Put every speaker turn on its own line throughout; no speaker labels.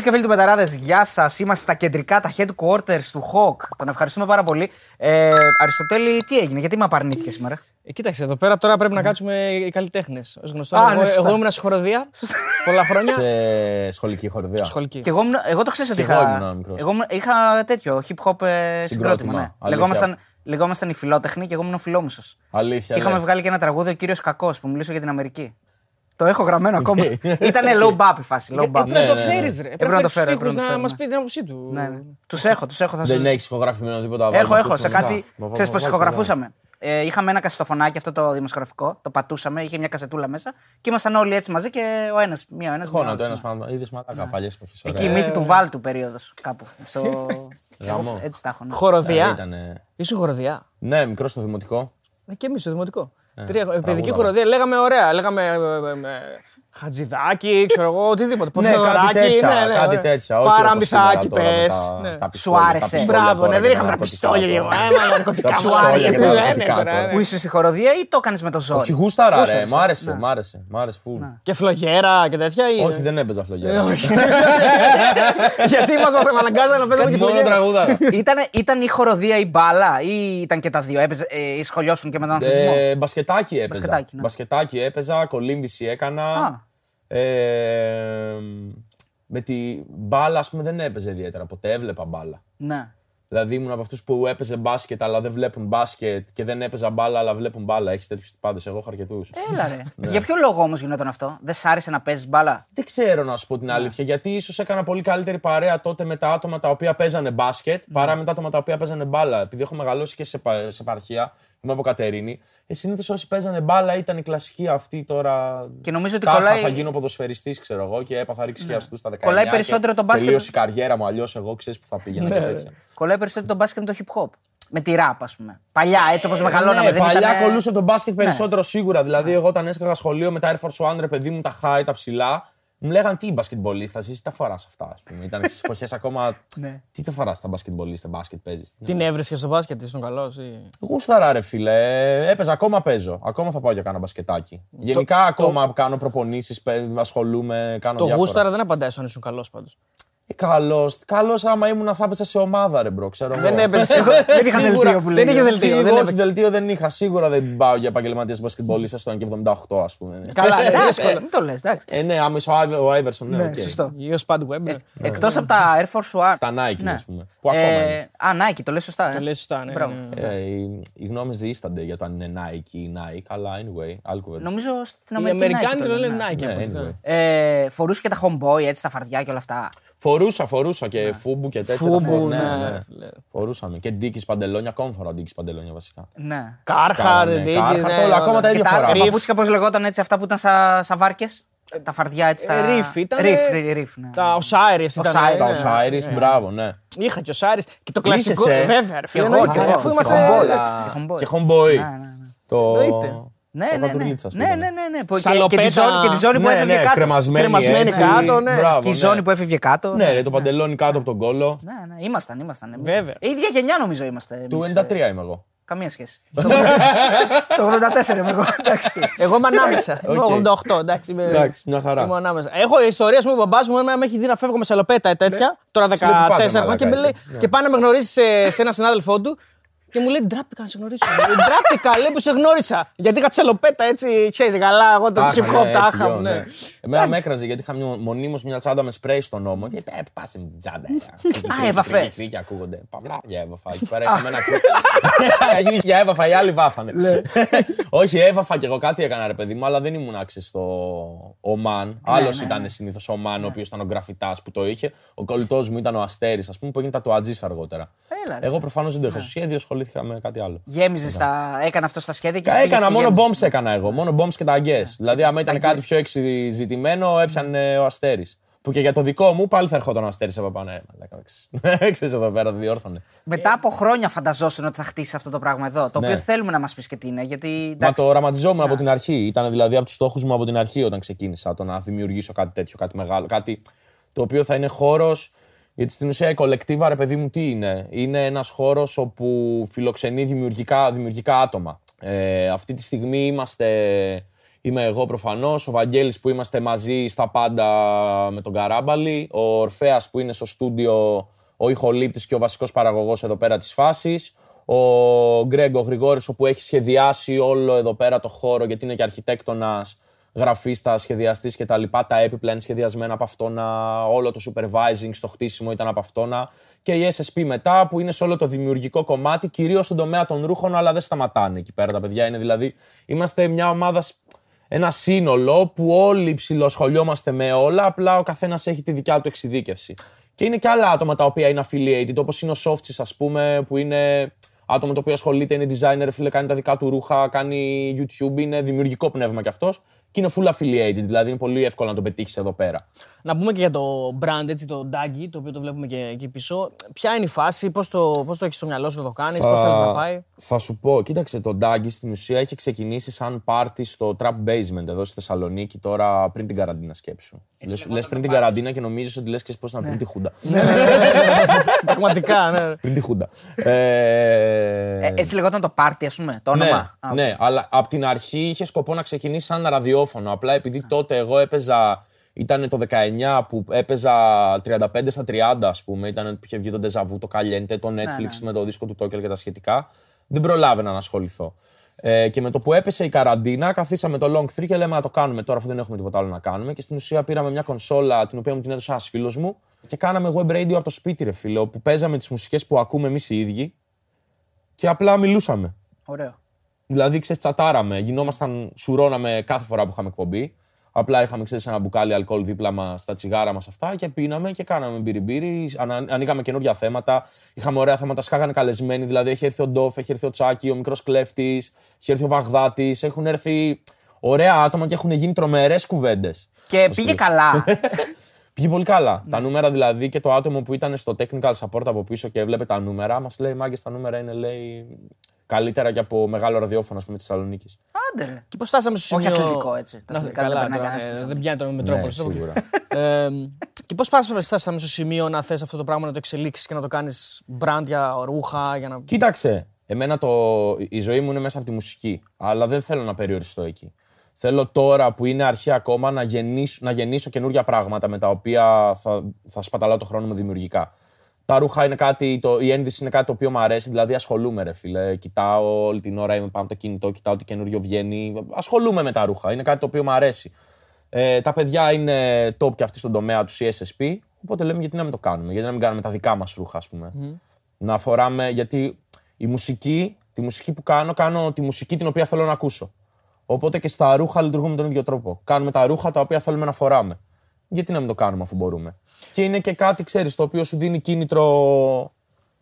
Φίλε και φίλοι του Πεταράδες, γεια σας. Είμαστε στα κεντρικά, τα headquarters του Hawk. Τον ευχαριστούμε πάρα πολύ. Ε, Αριστοτέλη, τι έγινε, γιατί με απαρνήθηκε σήμερα;
Ε, κοίταξε, εδώ πέρα τώρα πρέπει να κάτσουμε οι καλλιτέχνες. Ω γνωστό,
Α,
εγώ,
ναι, σωστά.
εγώ ήμουν σε χοροδία πολλά χρόνια.
Σε σχολική χορδία.
Σχολική.
Και εγώ, ήμουν- εγώ το ξέρω ότι
Κι εγώ
είχα.
ήμουν μικρός.
Εγώ ήμουν- είχα τέτοιο hip hop ε, συγκρότημα.
Συγκρότημα,
Ναι.
αλήθεια.
Λεγόμασταν, λεγόμασταν οι φιλότεχνοι και εγώ ήμουν ο φιλόμουσο.
Αλήθεια.
Και είχαμε
λες.
βγάλει και ένα τραγούδι, ο κύριος Κακός, που μιλούσε για την Αμερική. Το έχω γραμμένο ακόμα. Ήταν low bap η φάση. Low bap.
Έπρεπε να το
ναι, ναι.
φέρεις, ρε.
Έπρεπε να το φέρω,
Έπρεπε
έπρεπε να το
να
φέρω,
μας
ναι.
πει την άποψή του.
Ναι, ναι. Τους έχω, τους έχω. Θα σας-
Δεν έχεις ηχογραφημένο τίποτα.
Έχω,
βάλτε,
έχω.
ακούσουμε
Σε κάτι.
μετά.
Ξέρεις πώς
Βάζω,
ηχογραφούσαμε; Ε, είχαμε ένα κασετοφωνάκι αυτό το δημοσιογραφικό, το πατούσαμε, είχε μια κασετούλα μέσα και ήμασταν όλοι έτσι μαζί και ο ένας, μία ο ένας.
Χώνα το ένας πάνω. Είδες μαλάκα παλιές εποχές.
Εκεί η μύθη του Βάλτου περίοδος κάπου. Στο...
Γαμό.
έτσι τα έχω. ναι.
Χοροδία.
Ήτανε...
Ήσουν χοροδία.
Ναι, μικρό στο δημοτικό.
Ε, και εμείς στο δημοτικό. Τρία, ε, παιδική
τραγούδα.
χοροδία. Λέγαμε ωραία. Λέγαμε ε, ε, ε, Χατζηδάκι, ξέρω εγώ, οτιδήποτε.
Ναι, κάτι
Ποθεωράκι,
τέτοια,
ναι, ναι,
κάτι
ωραία.
τέτοια. Όχι όπως
Παραμυθάκι,
σήμερα τώρα με
πες.
τα-
Ναι.
τα
Σου
πιστόλια,
άρεσε.
τα πιστόλια
Μπράβο,
τώρα
ναι,
και
δεν
τα
είχαμε τα
ναρκωτικά
πιστόλια
τώρα.
γεμάτα, ναρκωτικά.
Τα
Σου
πιστόλια
άρεσε,
και
τι
τα
λένε
ναρκωτικά
τώρα,
τώρα.
ε.
Που ήσουν στη χοροδία ή το έκανες με το ζόρι;
Όχι, γούσταρα, ρε.
Γούσταρες,
Μ' άρεσε,
ναι.
μ' άρεσε. Μ' άρεσε φουλ.
Και φλογέρα και τέτοια. ή-
Όχι, δεν έπαιζα φλογέρα.
Γιατί μα αναγκάζανε να παίζουμε και
Μόνο
φλογέρα.
τραγούδα.
Ήτανε, ήταν η χοροδία ή μπάλα ή ήταν και τα δύο. Έπαιζε, ε, σχολιώσουν και με τον αθλητισμό;
Ε, μπασκετάκι έπαιζα.
Μπασκετάκι, ναι.
Μπασκετάκι έπαιζα, κολύμβηση έκανα.
Α.
Ε, με τη μπάλα, ας πούμε, δεν έπαιζε ιδιαίτερα. Ποτέ έβλεπα μπάλα.
Ναι.
Δηλαδή ήμουν από αυτούς που έπαιζε μπάσκετ αλλά δεν βλέπουν μπάσκετ και δεν έπαιζα μπάλα αλλά βλέπουν μπάλα. Έχεις τέτοιους τυπάδες. Εγώ έχω αρκετούς.
Έλα ρε.
Ναι.
Για ποιο λόγο όμως γινόταν αυτό; Δεν σ' άρεσε να παίζεις μπάλα;
Δεν ξέρω να σου πω την αλήθεια, γιατί ίσως έκανα πολύ καλύτερη παρέα τότε με τα άτομα τα οποία παίζανε μπάσκετ παρά με τα άτομα τα οποία παίζανε μπάλα. Επειδή έχω μεγαλώσει και σε, πα- σε επαρχία, είμαι από Κατερίνη. Ε, συνήθως όσοι παίζανε μπάλα ήταν η κλασική αυτή τώρα.
Και νομίζω ότι
Τάχα,
κολλάει- Ναι.
θα γίνω ποδοσφαιριστής, ξέρω εγώ, και έπαθα ρίξεις και αστού στα 19.
Κολλάει
και
περισσότερο το μπάσκετ.
Τελείωσε η καριέρα μου, αλλιώς εγώ ξέρεις που θα πήγαινα και τέτοια.
Κολλάει περισσότερο το μπάσκετ με το hip hop. Με τη ραπ, ας πούμε. Παλιά, έτσι όπως μεγαλώναμε.
Ναι,
δεν
παλιά
ήτανε-
κολούσε το μπάσκετ περισσότερο σίγουρα. Δηλαδή, εγώ όταν έσκαγα σχολείο με τα Air Force One, ρε παιδί μου, τα high, τα ψηλά, μου λέγανε τι μπασκετμπολίστα, εσύ τι τα φοράς αυτά, ας πούμε. Ήταν στις εποχές ακόμα.
Ναι.
Τι τα φοράς στα μπασκετμπολίστα, μπάσκετ παίζεις.
Την έβρισκες στο μπάσκετ, ήσουν καλός.
Γούσταρα, ρε φίλε. Ε, Έπαιζα, ακόμα παίζω. Ακόμα θα πάω για κάνω μπασκετάκι. Γενικά, ακόμα κάνω προπονήσεις, ασχολούμαι, κάνω
Το
διάφορα.
γούσταρα δεν απαντάει αν ήσουν καλός πάντως.
Ε, Καλός. Καλός άμα ήμουν θα έπαιζα σε ομάδα, ρε bro, ξέρω
Δεν
εγώ.
έπαιζε.
Δεν είχα δελτίο που λέει.
Δεν είχε δελτίο.
Σίγουρα,
δεν
όχι,
έπαιξε.
δελτίο δεν είχα. Σίγουρα δεν πάω για επαγγελματία μπασκετμπολίστα στο 1 και 78, ας πούμε. ναι.
Καλά, ναι,
Εντάξει,
δύσκολο.
Μην το λες, εντάξει.
Ε, ναι, άμα είσαι ο Άιβ- ο Άιβερσον, ναι,
Ναι,
οκ.
σωστό.
Ή ο Spud Webb. ναι.
Εκτός από τα Air Force One.
Τα Nike,
Ναι.
ας πούμε. Που ακόμα είναι.
Α, Nike, το λες σωστά. ε.
Το λες σωστά, ναι,
Μπράβο.
ναι.
Ε, οι, οι γνώμες διίστανται για το αν είναι Nike ή Nike, αλλά anyway, άλλη κουβέντα.
Νομίζω στην
Οι
Αμερική.
Αμερικάνοι
Nike
το
λένε,
λένε
ναι.
Nike.
Ναι,
από αυτό.
anyway.
Ε, φορούσε και τα homeboy, έτσι, τα φαρδιά και όλα αυτά.
Φορούσα, φορούσα και FUBU και τέτοια.
FUBU,
τα φο-
ναι,
ναι, ναι.
φίλε.
Φορούσαμε. Και ντίκι παντελόνια, ακόμα φοράω ντίκι παντελόνια βασικά.
Ναι.
Carhartt,
Ναι,
Dickies,
Carhartt,
ναι,
όλα, ακόμα
όλα.
τα
Και
ίδια
τα
φοράω.
παπούτσια πώ λεγόταν έτσι, αυτά που ήταν σαν σα βάρκες. Τα φαρδιά έτσι. Τα...
Ε, Ριφ ήταν.
Ριφ, ριφ, ριφ, ναι.
Τα Osiris ήταν.
Osiris.
Τα
ναι.
Osiris, μπράβο, ναι.
Είχα και Osiris. Και το κλασικό.
Είχες, ε.
Βέβαια, ρε φίλε.
εγώ,
εννοείται,
και εγώ,
Αφού
και
είμαστε.
homeboy.
Όλα.
Και homeboy.
Και homeboy.
Ναι, ναι, ναι.
Το.
Εννοείται.
Ναι,
το
ναι, ναι.
κατουρλίτσα, ας
ναι,
πούμε.
ναι, ναι, ναι. Που- Και,
Σαλοπέτα.
και, τη ζώνη, και τη ζώνη που
Ναι,
έφευγε
ναι,
κάτω.
κρεμασμένη,
κρεμασμένη
έτσι.
κάτω, ναι.
Μπράβο,
Και η
ναι.
ζώνη που έφευγε κάτω.
Ναι, ρε, το παντελόνι κάτω από τον κόλο.
Ναι, ναι, ήμασταν, ήμασταν. εμείς.
Βέβαια.
Η ίδια γενιά νομίζω είμαστε. εμείς.
Του 93 είμαι εγώ.
Καμία σχέση. Το 84 είμαι εγώ. εντάξει.
Εγώ είμαι ανάμεσα. Είμαι
Οκ.
88, εντάξει. είμαι-
Εντάξει, μια χαρά.
Είμαι ανάμεσα. Έχω ιστορίες μου, ο μπαμπάς μου εμένα με έχει δει να φεύγω με σαλοπέτα ε, τέτοια. Τώρα
Σου λέει, «Πού πας,
14
ρε
χρόνια και,
μαλάκα,
με λέει-
εσύ». Ναι.
και πάει να με γνωρίσει σε, σε ένα συνάδελφό του. Και μου λέει ντράπηκα να σε γνωρίσω. Μου λέει, Ντράπηκα, λέει που σε γνώρισα. Γιατί είχα τη σαλοπέτα έτσι, ξέρεις, καλά. Εγώ το
Τάχα,
hip hop
ναι,
τα
έτσι,
είχα.
γιο,
ναι.
ναι. Εμένα με έκραζε γιατί είχα μονίμως μια τσάντα με σπρέι στον νόμο. Και ε, πα με την τσάντα.
Α, έβαφες.
Και ακούγονται. Παυλά, για έβαφα. Εκεί πέρα είχαμε ένα κρύ- Για έβαφα, οι άλλοι βάφανε. Όχι, έβαφα κι εγώ κάτι έκανα ρε παιδί μου, αλλά δεν ήμουν άξιος στο ο Μαν. Άλλος ήταν συνήθως ο Μαν, ο οποίος ήταν ο γραφιτά που το είχε. Ο κολλητός μου ήταν ο Αστέρης, ας πούμε, που έγινε τατουατζής αργότερα.
Έλα, ρε.
Εγώ προφανώς δεν το είχα στο σχέδιο, ασχολήθηκα με κάτι άλλο.
Γέμιζες τα. Έκανε αυτό στα σχέδια και εσύ
Έκανα
πήγες και
μόνο
γέμιζες.
bombs έκανα εγώ. Μόνο bombs και τα αγκέ. Δηλαδή, άμα ήταν κάτι πιο εξειζητημένο, έπιανε ο Αστέρης. Που και για το δικό μου πάλι θα ερχόταν ο Αστέρης από πάνω. Ε, μαλάκα, ξέρεις εδώ πέρα, διόρθωνε.
Μετά από χρόνια φανταζόσουν ότι θα χτίσει αυτό το πράγμα εδώ. Το
Ναι.
οποίο θέλουμε να μας πεις και τι είναι. Γιατί.
Μα
εντάξει,
το οραματιζόμουν από την αρχή. Ήταν δηλαδή από τους στόχους μου από την αρχή όταν ξεκίνησα το να δημιουργήσω κάτι τέτοιο, κάτι μεγάλο. Κάτι το οποίο θα είναι χώρος. Γιατί στην ουσία η κολεκτίβα, ρε παιδί μου, τι είναι; Είναι ένας χώρος όπου φιλοξενεί δημιουργικά, δημιουργικά άτομα. Ε, αυτή τη στιγμή είμαστε, Είμαι εγώ προφανώς, ο Βαγγέλης που είμαστε μαζί στα πάντα με τον Καράμπαλη, ο Ορφέας που είναι στο στούντιο, ο ηχολήπτης και ο βασικός παραγωγός εδώ πέρα της φάσης, ο Γκρέγκο Γρηγόρης που έχει σχεδιάσει όλο εδώ πέρα το χώρο γιατί είναι και αρχιτέκτονας, γραφίστα, σχεδιαστής κτλ. Τα, τα έπιπλα είναι σχεδιασμένα από αυτόνα. Όλο το supervising στο χτίσιμο ήταν από αυτόνα. Και η SSP μετά που είναι σε όλο το δημιουργικό κομμάτι, κυρίως στον τομέα των ρούχων, αλλά δεν σταματάνε εκεί πέρα τα παιδιά. Είναι δηλαδή, είμαστε μια ομάδα, ένα σύνολο που όλοι ψηλοσχολιόμαστε με όλα, απλά ο καθένας έχει τη δικιά του εξειδίκευση. Και είναι και άλλα άτομα τα οποία είναι affiliated, όπως είναι ο Softsys, ας πούμε, που είναι άτομο το οποίο ασχολείται, είναι designer, φίλε, κάνει τα δικά του ρούχα, κάνει YouTube, είναι δημιουργικό πνεύμα κι αυτός και είναι full affiliated, δηλαδή είναι πολύ εύκολο να το πετύχεις εδώ πέρα.
Να πούμε και για το brand, έτσι, το Daggy, το οποίο το βλέπουμε και εκεί πίσω. Ποια είναι η φάση, πώς το, πώς το έχεις στο μυαλό σου να το κάνεις, πώς θέλεις να πάει;
Θα σου πω, κοίταξε, το Daggy στην ουσία έχει ξεκινήσει σαν πάρτι στο Trap Basement εδώ στη Θεσσαλονίκη τώρα πριν την καραντίνα σκέψου. Λε πριν την καραντίνα και νομίζεις ότι λες και πώς να πριν τη Χούντα.
Ναι, ναι, ναι, Πραγματικά, ναι.
Πριν τη Χούντα.
Ε, έτσι λεγόταν το πάρτι, ας πούμε, το όνομα.
Ναι, αλλά από την αρχή είχε σκοπό να ξεκινήσει σαν ραδιόφωνο. Απλά επειδή τότε εγώ έπαιζα ήταν το 19 που έπαιζα 35 στα 30, ας πούμε. Ήταν που είχε βγει το Deja το Caliente, το ναι, Netflix ναι. με το δίσκο του Tokyo και τα σχετικά. Δεν προλάβαινα να ασχοληθώ. Ε, και με το που έπεσε η καραντίνα, καθίσαμε το Long 3 και λέμε να το κάνουμε τώρα, αφού δεν έχουμε τίποτα άλλο να κάνουμε. Και στην ουσία πήραμε μια κονσόλα, την οποία μου την έδωσε ένας φίλος μου, και κάναμε web radio από το σπίτι, ρε φίλο, που παίζαμε τις μουσικές που ακούμε εμείς οι ίδιοι και απλά μιλούσαμε.
Ωραίο.
Δηλαδή, ξέρεις, τσατάραμε, γινόμασταν, σουρώναμε κάθε φορά που είχαμε εκπομπή. Απλά είχαμε ξέρεις ένα μπουκάλι αλκοόλ δίπλα μας στα τσιγάρα μας αυτά και πίναμε και κάναμε μπυριμπύρι. Ανοίγαμε καινούργια θέματα. Είχαμε ωραία θέματα, σκάγανε καλεσμένοι. Δηλαδή έχει έρθει ο Ντόφ, έχει έρθει ο Τσάκη, ο μικρός κλέφτης, έχει έρθει ο Βαγδάτης. Έχουν έρθει ωραία άτομα και έχουν γίνει τρομερές κουβέντες.
Και πήγε καλά.
Πήγε πολύ καλά. Τα νούμερα δηλαδή και το άτομο που ήταν στο technical support από πίσω και έβλεπε τα νούμερα, μας λέει: Μάγκες, τα νούμερα είναι λέει, καλύτερα και από μεγάλο ραδιόφωνο πούμε, της Θεσσαλονίκης.
Άντε.
Και πώ φτάσαμε στο σημείο.
Όχι αθλητικό έτσι.
Να, καλά, τώρα, ε, δεν πιάνει το Μετρόπολη.
Ναι, σίγουρα.
ε, και πώς φτάσαμε στο σημείο να θες αυτό το πράγμα να το εξελίξεις και να το κάνεις brand για ρούχα. Για να...
Κοίταξε. Εμένα το, η ζωή μου είναι μέσα από τη μουσική. Αλλά δεν θέλω να περιοριστώ εκεί. Θέλω τώρα που είναι αρχή ακόμα να γεννήσω, να γεννήσω καινούργια πράγματα με τα οποία θα, θα σπαταλάω το χρόνο μου δημιουργικά. Τα ρούχα είναι κάτι, το, η ένδυση είναι κάτι το οποίο μου αρέσει, δηλαδή ασχολούμαι ρε φίλε. Κοιτάω όλη την ώρα, είμαι πάνω από το κινητό, κοιτάω τι καινούριο βγαίνει. Ασχολούμαι με τα ρούχα, είναι κάτι το οποίο μου αρέσει. Ε, τα παιδιά είναι top και αυτοί στον τομέα τους, η SSP. Οπότε λέμε γιατί να μην το κάνουμε, γιατί να μην κάνουμε τα δικά μας ρούχα, ας πούμε; Να φοράμε, γιατί η μουσική, τη μουσική που κάνω, κάνω τη μουσική την οποία θέλω να ακούσω. Οπότε και στα ρούχα λειτουργούμε με τον ίδιο τρόπο. Κάνουμε τα ρούχα τα οποία θέλουμε να φοράμε. Γιατί να μην το κάνουμε αφού μπορούμε. Και είναι και κάτι, ξέρεις, το οποίο σου δίνει κίνητρο.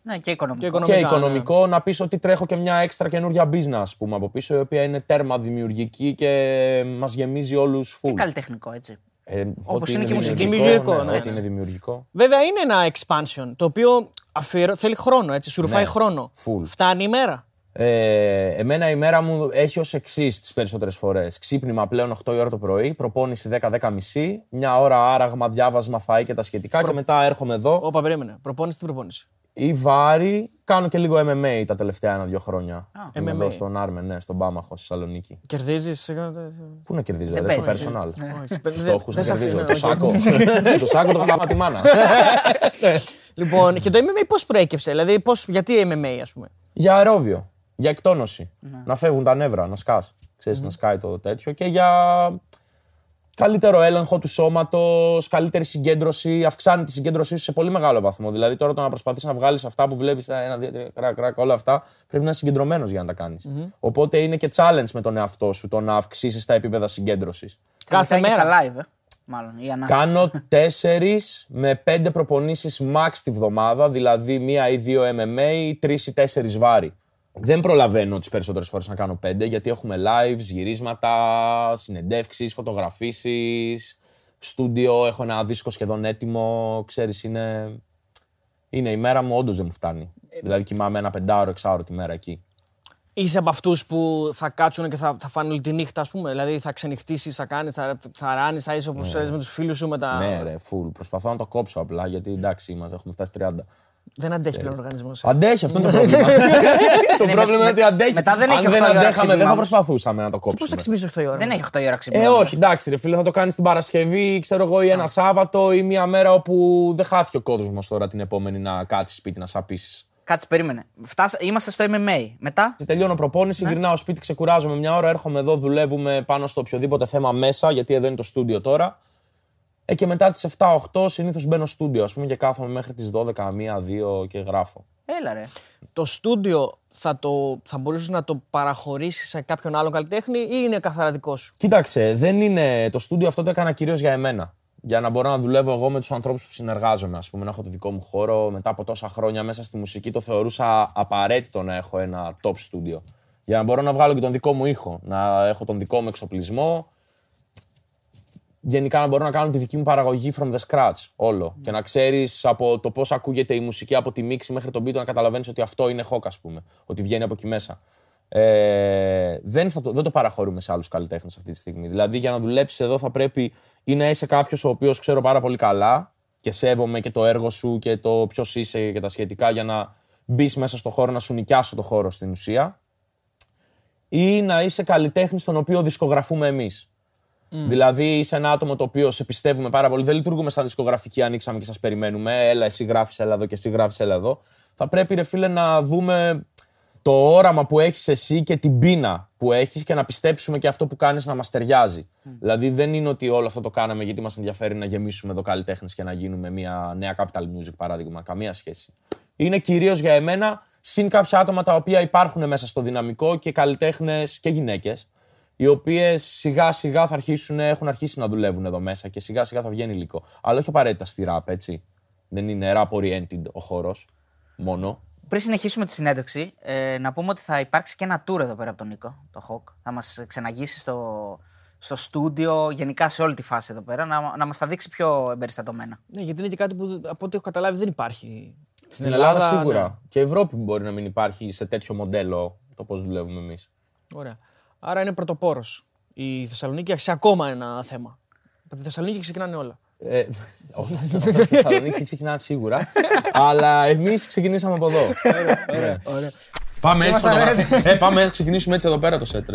Ναι, και οικονομικό.
Και, και οικονομικό ναι. να πεις ότι τρέχω και μια έξτρα καινούργια business, ας πούμε, από πίσω, η οποία είναι τέρμα δημιουργική και μας γεμίζει όλους φουλ.
Και καλλιτεχνικό, έτσι.
Ε,
Όπως είναι και μουσική.
Δημιουργικό,
ναι,
ναι,
Ό,τι είναι δημιουργικό.
Βέβαια είναι ένα expansion το οποίο αφιερω... θέλει χρόνο, έτσι. Σου ρουφάει
Ναι,
χρόνο.
full.
Φτάνει η μέρα.
Ε, εμένα η μέρα μου έχει ως εξής τις περισσότερες φορές. Ξύπνημα πλέον 8 η ώρα το πρωί, προπόνηση 10-10 μισή, μια ώρα άραγμα, διάβασμα, φαΐ και τα σχετικά και μετά έρχομαι εδώ.
Όπα, περίμενε. Προπόνηση τι προπόνηση;
Ή βάρη, κάνω και λίγο MMA τα τελευταία ένα-δύο χρόνια. Είμαι
MMA.
εδώ στον Άρμεν, ναι, στον Πάμαχο, στη Θεσσαλονίκη.
Κερδίζεις.
Πού να κερδίζω,
Δεν
ρε, στο
παίζει.
personal.
δεν-
Στόχους να
δεν σε
κερδίζω.
αφήνω,
Το
όχι.
σάκο. Το σάκο το χαλάμα τη μάνα.
Λοιπόν, και το MMA πώς προέκυψε, δηλαδή πώς, γιατί MMA, ας πούμε;
Για αερόβιο. Για εκτόνωση. Να φεύγουν τα νεύρα, να σκάς. Ξέρεις, να σκάει το τέτοιο. Και για καλύτερο έλεγχο του σώματος, καλύτερη συγκέντρωση. Αυξάνει τη συγκέντρωσή σου σε πολύ μεγάλο βαθμό. Δηλαδή, τώρα το να προσπαθείς να βγάλεις αυτά που βλέπεις, ένα, δύο, τρία, κρακ, κρακ, όλα αυτά, πρέπει να είσαι συγκεντρωμένος για να τα κάνεις. Οπότε είναι και challenge με τον εαυτό σου το να αυξήσεις τα επίπεδα συγκέντρωσης.
Κάθε
Βοηθάει και
μέρα.
στα live, ε. Μάλλον. Η ανάσα.
Κάνω τέσσερις με πέντε προπονήσεις max τη βδομάδα, δηλαδή μία ή δύο MMA, τρεις ή τέσσερις βάρη. Δεν προλαβαίνω τις περισσότερες φορές να κάνω πέντε, γιατί έχουμε lives, γυρίσματα, συνεντεύξεις, φωτογραφίσεις, στούντιο. Έχω ένα δίσκο σχεδόν έτοιμο. Ξέρεις, είναι. Είναι η μέρα μου, όντως δεν μου φτάνει. δηλαδή κοιμάμαι ένα πεντάωρο, εξάωρο τη μέρα εκεί.
Είσαι από αυτούς που θα κάτσουν και θα, θα φάνε όλη τη νύχτα, ας πούμε; Δηλαδή θα ξενυχτήσεις, θα κάνεις, θα, θα ράνεις, θα είσαι όπως με τους φίλους σου με τα.
Ναι, ρε, full. Προσπαθώ να το κόψω απλά γιατί εντάξει, είμαστε, έχουμε φτάσει 30.
Δεν αντέχει πλέον ο οργανισμός.
Αντέχει, αυτό είναι το πρόβλημα. το
Ναι,
πρόβλημα
με-
είναι ότι αντέχει.
μετά δεν
Αν
έχει
δεν
8 η ώρα
αντέχαμε,
ξύπνημα
δεν θα
όμως.
προσπαθούσαμε να το
Πώς θα
κόψουμε.
ξυπνήσω 8 η ώρα;
Δεν έχει 8 η ώρα
Ε,
ξύπνημα.
όχι, εντάξει, ρε φίλε, θα το κάνεις την Παρασκευή, ξέρω εγώ, ή ένα Σάββατο ή μια μέρα όπου δεν χάθηκε ο κόσμος τώρα την επόμενη να κάτσει σπίτι να σαπίσεις.
Κάτσε, περίμενε. Φτάσα... Είμαστε στο MMA. Μετά;
Τελειώνω προπόνηση,
Ναι.
γυρνάω σπίτι, ξεκουράζομαι μια ώρα, έρχομαι εδώ, δουλεύουμε πάνω στο οποιοδήποτε θέμα μέσα, γιατί εδώ είναι το στούντιο τώρα. Ε, και μετά τις 7-8 συνήθως μπαίνω στούντιο, ας πούμε, και κάθομαι μέχρι τις 12, 1, 2 και γράφω.
Έλα ρε.
Το στούντιο θα, το, θα μπορούσες να το παραχωρήσεις σε κάποιον άλλον καλλιτέχνη ή είναι καθαρά δικό σου;
Κοίταξε, δεν είναι. Το στούντιο αυτό το έκανα κυρίως για εμένα. Για να μπορώ να δουλεύω εγώ με τους ανθρώπους που συνεργάζομαι. Α πούμε, να έχω το δικό μου χώρο. Μετά από τόσα χρόνια μέσα στη μουσική, το θεωρούσα απαραίτητο να έχω ένα top studio. Για να μπορώ να βγάλω και τον δικό μου ήχο. Να έχω τον δικό μου εξοπλισμό. Γενικά να μπορώ να κάνω τη δική μου παραγωγή from the scratch όλο. Και να ξέρεις από το πώς ακούγεται η μουσική από τη μίξη μέχρι τον beat να καταλαβαίνεις ότι αυτό είναι hawk, ας πούμε. Ότι βγαίνει από εκεί μέσα. Ε, δεν, θα το, δεν το παραχωρούμε σε άλλους καλλιτέχνες αυτή τη στιγμή. Δηλαδή, για να δουλέψεις εδώ, θα πρέπει ή να είσαι κάποιος ο οποίος ξέρω πάρα πολύ καλά και σέβομαι και το έργο σου και το ποιος είσαι και τα σχετικά για να μπεις μέσα στο χώρο, να σου νοικιάσω το χώρο στην ουσία. Ή να είσαι καλλιτέχνης στον οποίο δισκογραφούμε εμείς. Δηλαδή, είσαι ένα άτομο το οποίο σε πιστεύουμε πάρα πολύ. Δεν λειτουργούμε σαν δισκογραφική, ανοίξαμε και σας περιμένουμε. Έλα, εσύ γράφεις, έλα εδώ και εσύ γράφεις, έλα εδώ. Θα πρέπει, ρε φίλε, να δούμε το όραμα που έχεις εσύ και την πείνα που έχεις και να πιστέψουμε και αυτό που κάνεις να μας ταιριάζει. Δηλαδή, δεν είναι ότι όλο αυτό το κάναμε γιατί μας ενδιαφέρει να γεμίσουμε εδώ καλλιτέχνες και να γίνουμε μια νέα capital music, παράδειγμα. Καμία σχέση. Είναι κυρίως για εμένα, συν κάποια άτομα τα οποία υπάρχουν μέσα στο δυναμικό και καλλιτέχνες και γυναίκες, οι οποίες σιγά σιγά θα αρχίσουν, έχουν αρχίσει να δουλεύουν εδώ μέσα και σιγά σιγά θα βγαίνει υλικό. Αλλά όχι απαραίτητα στη rap, έτσι. Δεν είναι rap oriented ο χώρος μόνο.
Πριν συνεχίσουμε τη συνέντευξη, ε, να πούμε ότι θα υπάρξει και ένα tour εδώ πέρα από τον Νίκο, το Hawk. Θα μας ξεναγήσει στο, στο στούντιο, γενικά σε όλη τη φάση εδώ πέρα, να, να μας τα δείξει πιο εμπεριστατωμένα.
Ναι, γιατί είναι και κάτι που από ό,τι έχω καταλάβει δεν υπάρχει.
Στην Ελλάδα, σίγουρα.
ναι.
Και Ευρώπη μπορεί να μην υπάρχει σε τέτοιο μοντέλο το πώς δουλεύουμε εμείς.
Ωραία. Άρα είναι πρωτοπόρος. Η Θεσσαλονίκη έχει ακόμα ένα θέμα. Από τη Θεσσαλονίκη ξεκινάνε όλα.
Ε, όχι, από τη Θεσσαλονίκη ξεκινά σίγουρα. αλλά εμείς ξεκινήσαμε από εδώ. Ναι.
Ωραία.
Πάμε έτσι,
μας
φωτογραφία. ε, πάμε να ξεκινήσουμε έτσι εδώ πέρα το σετ.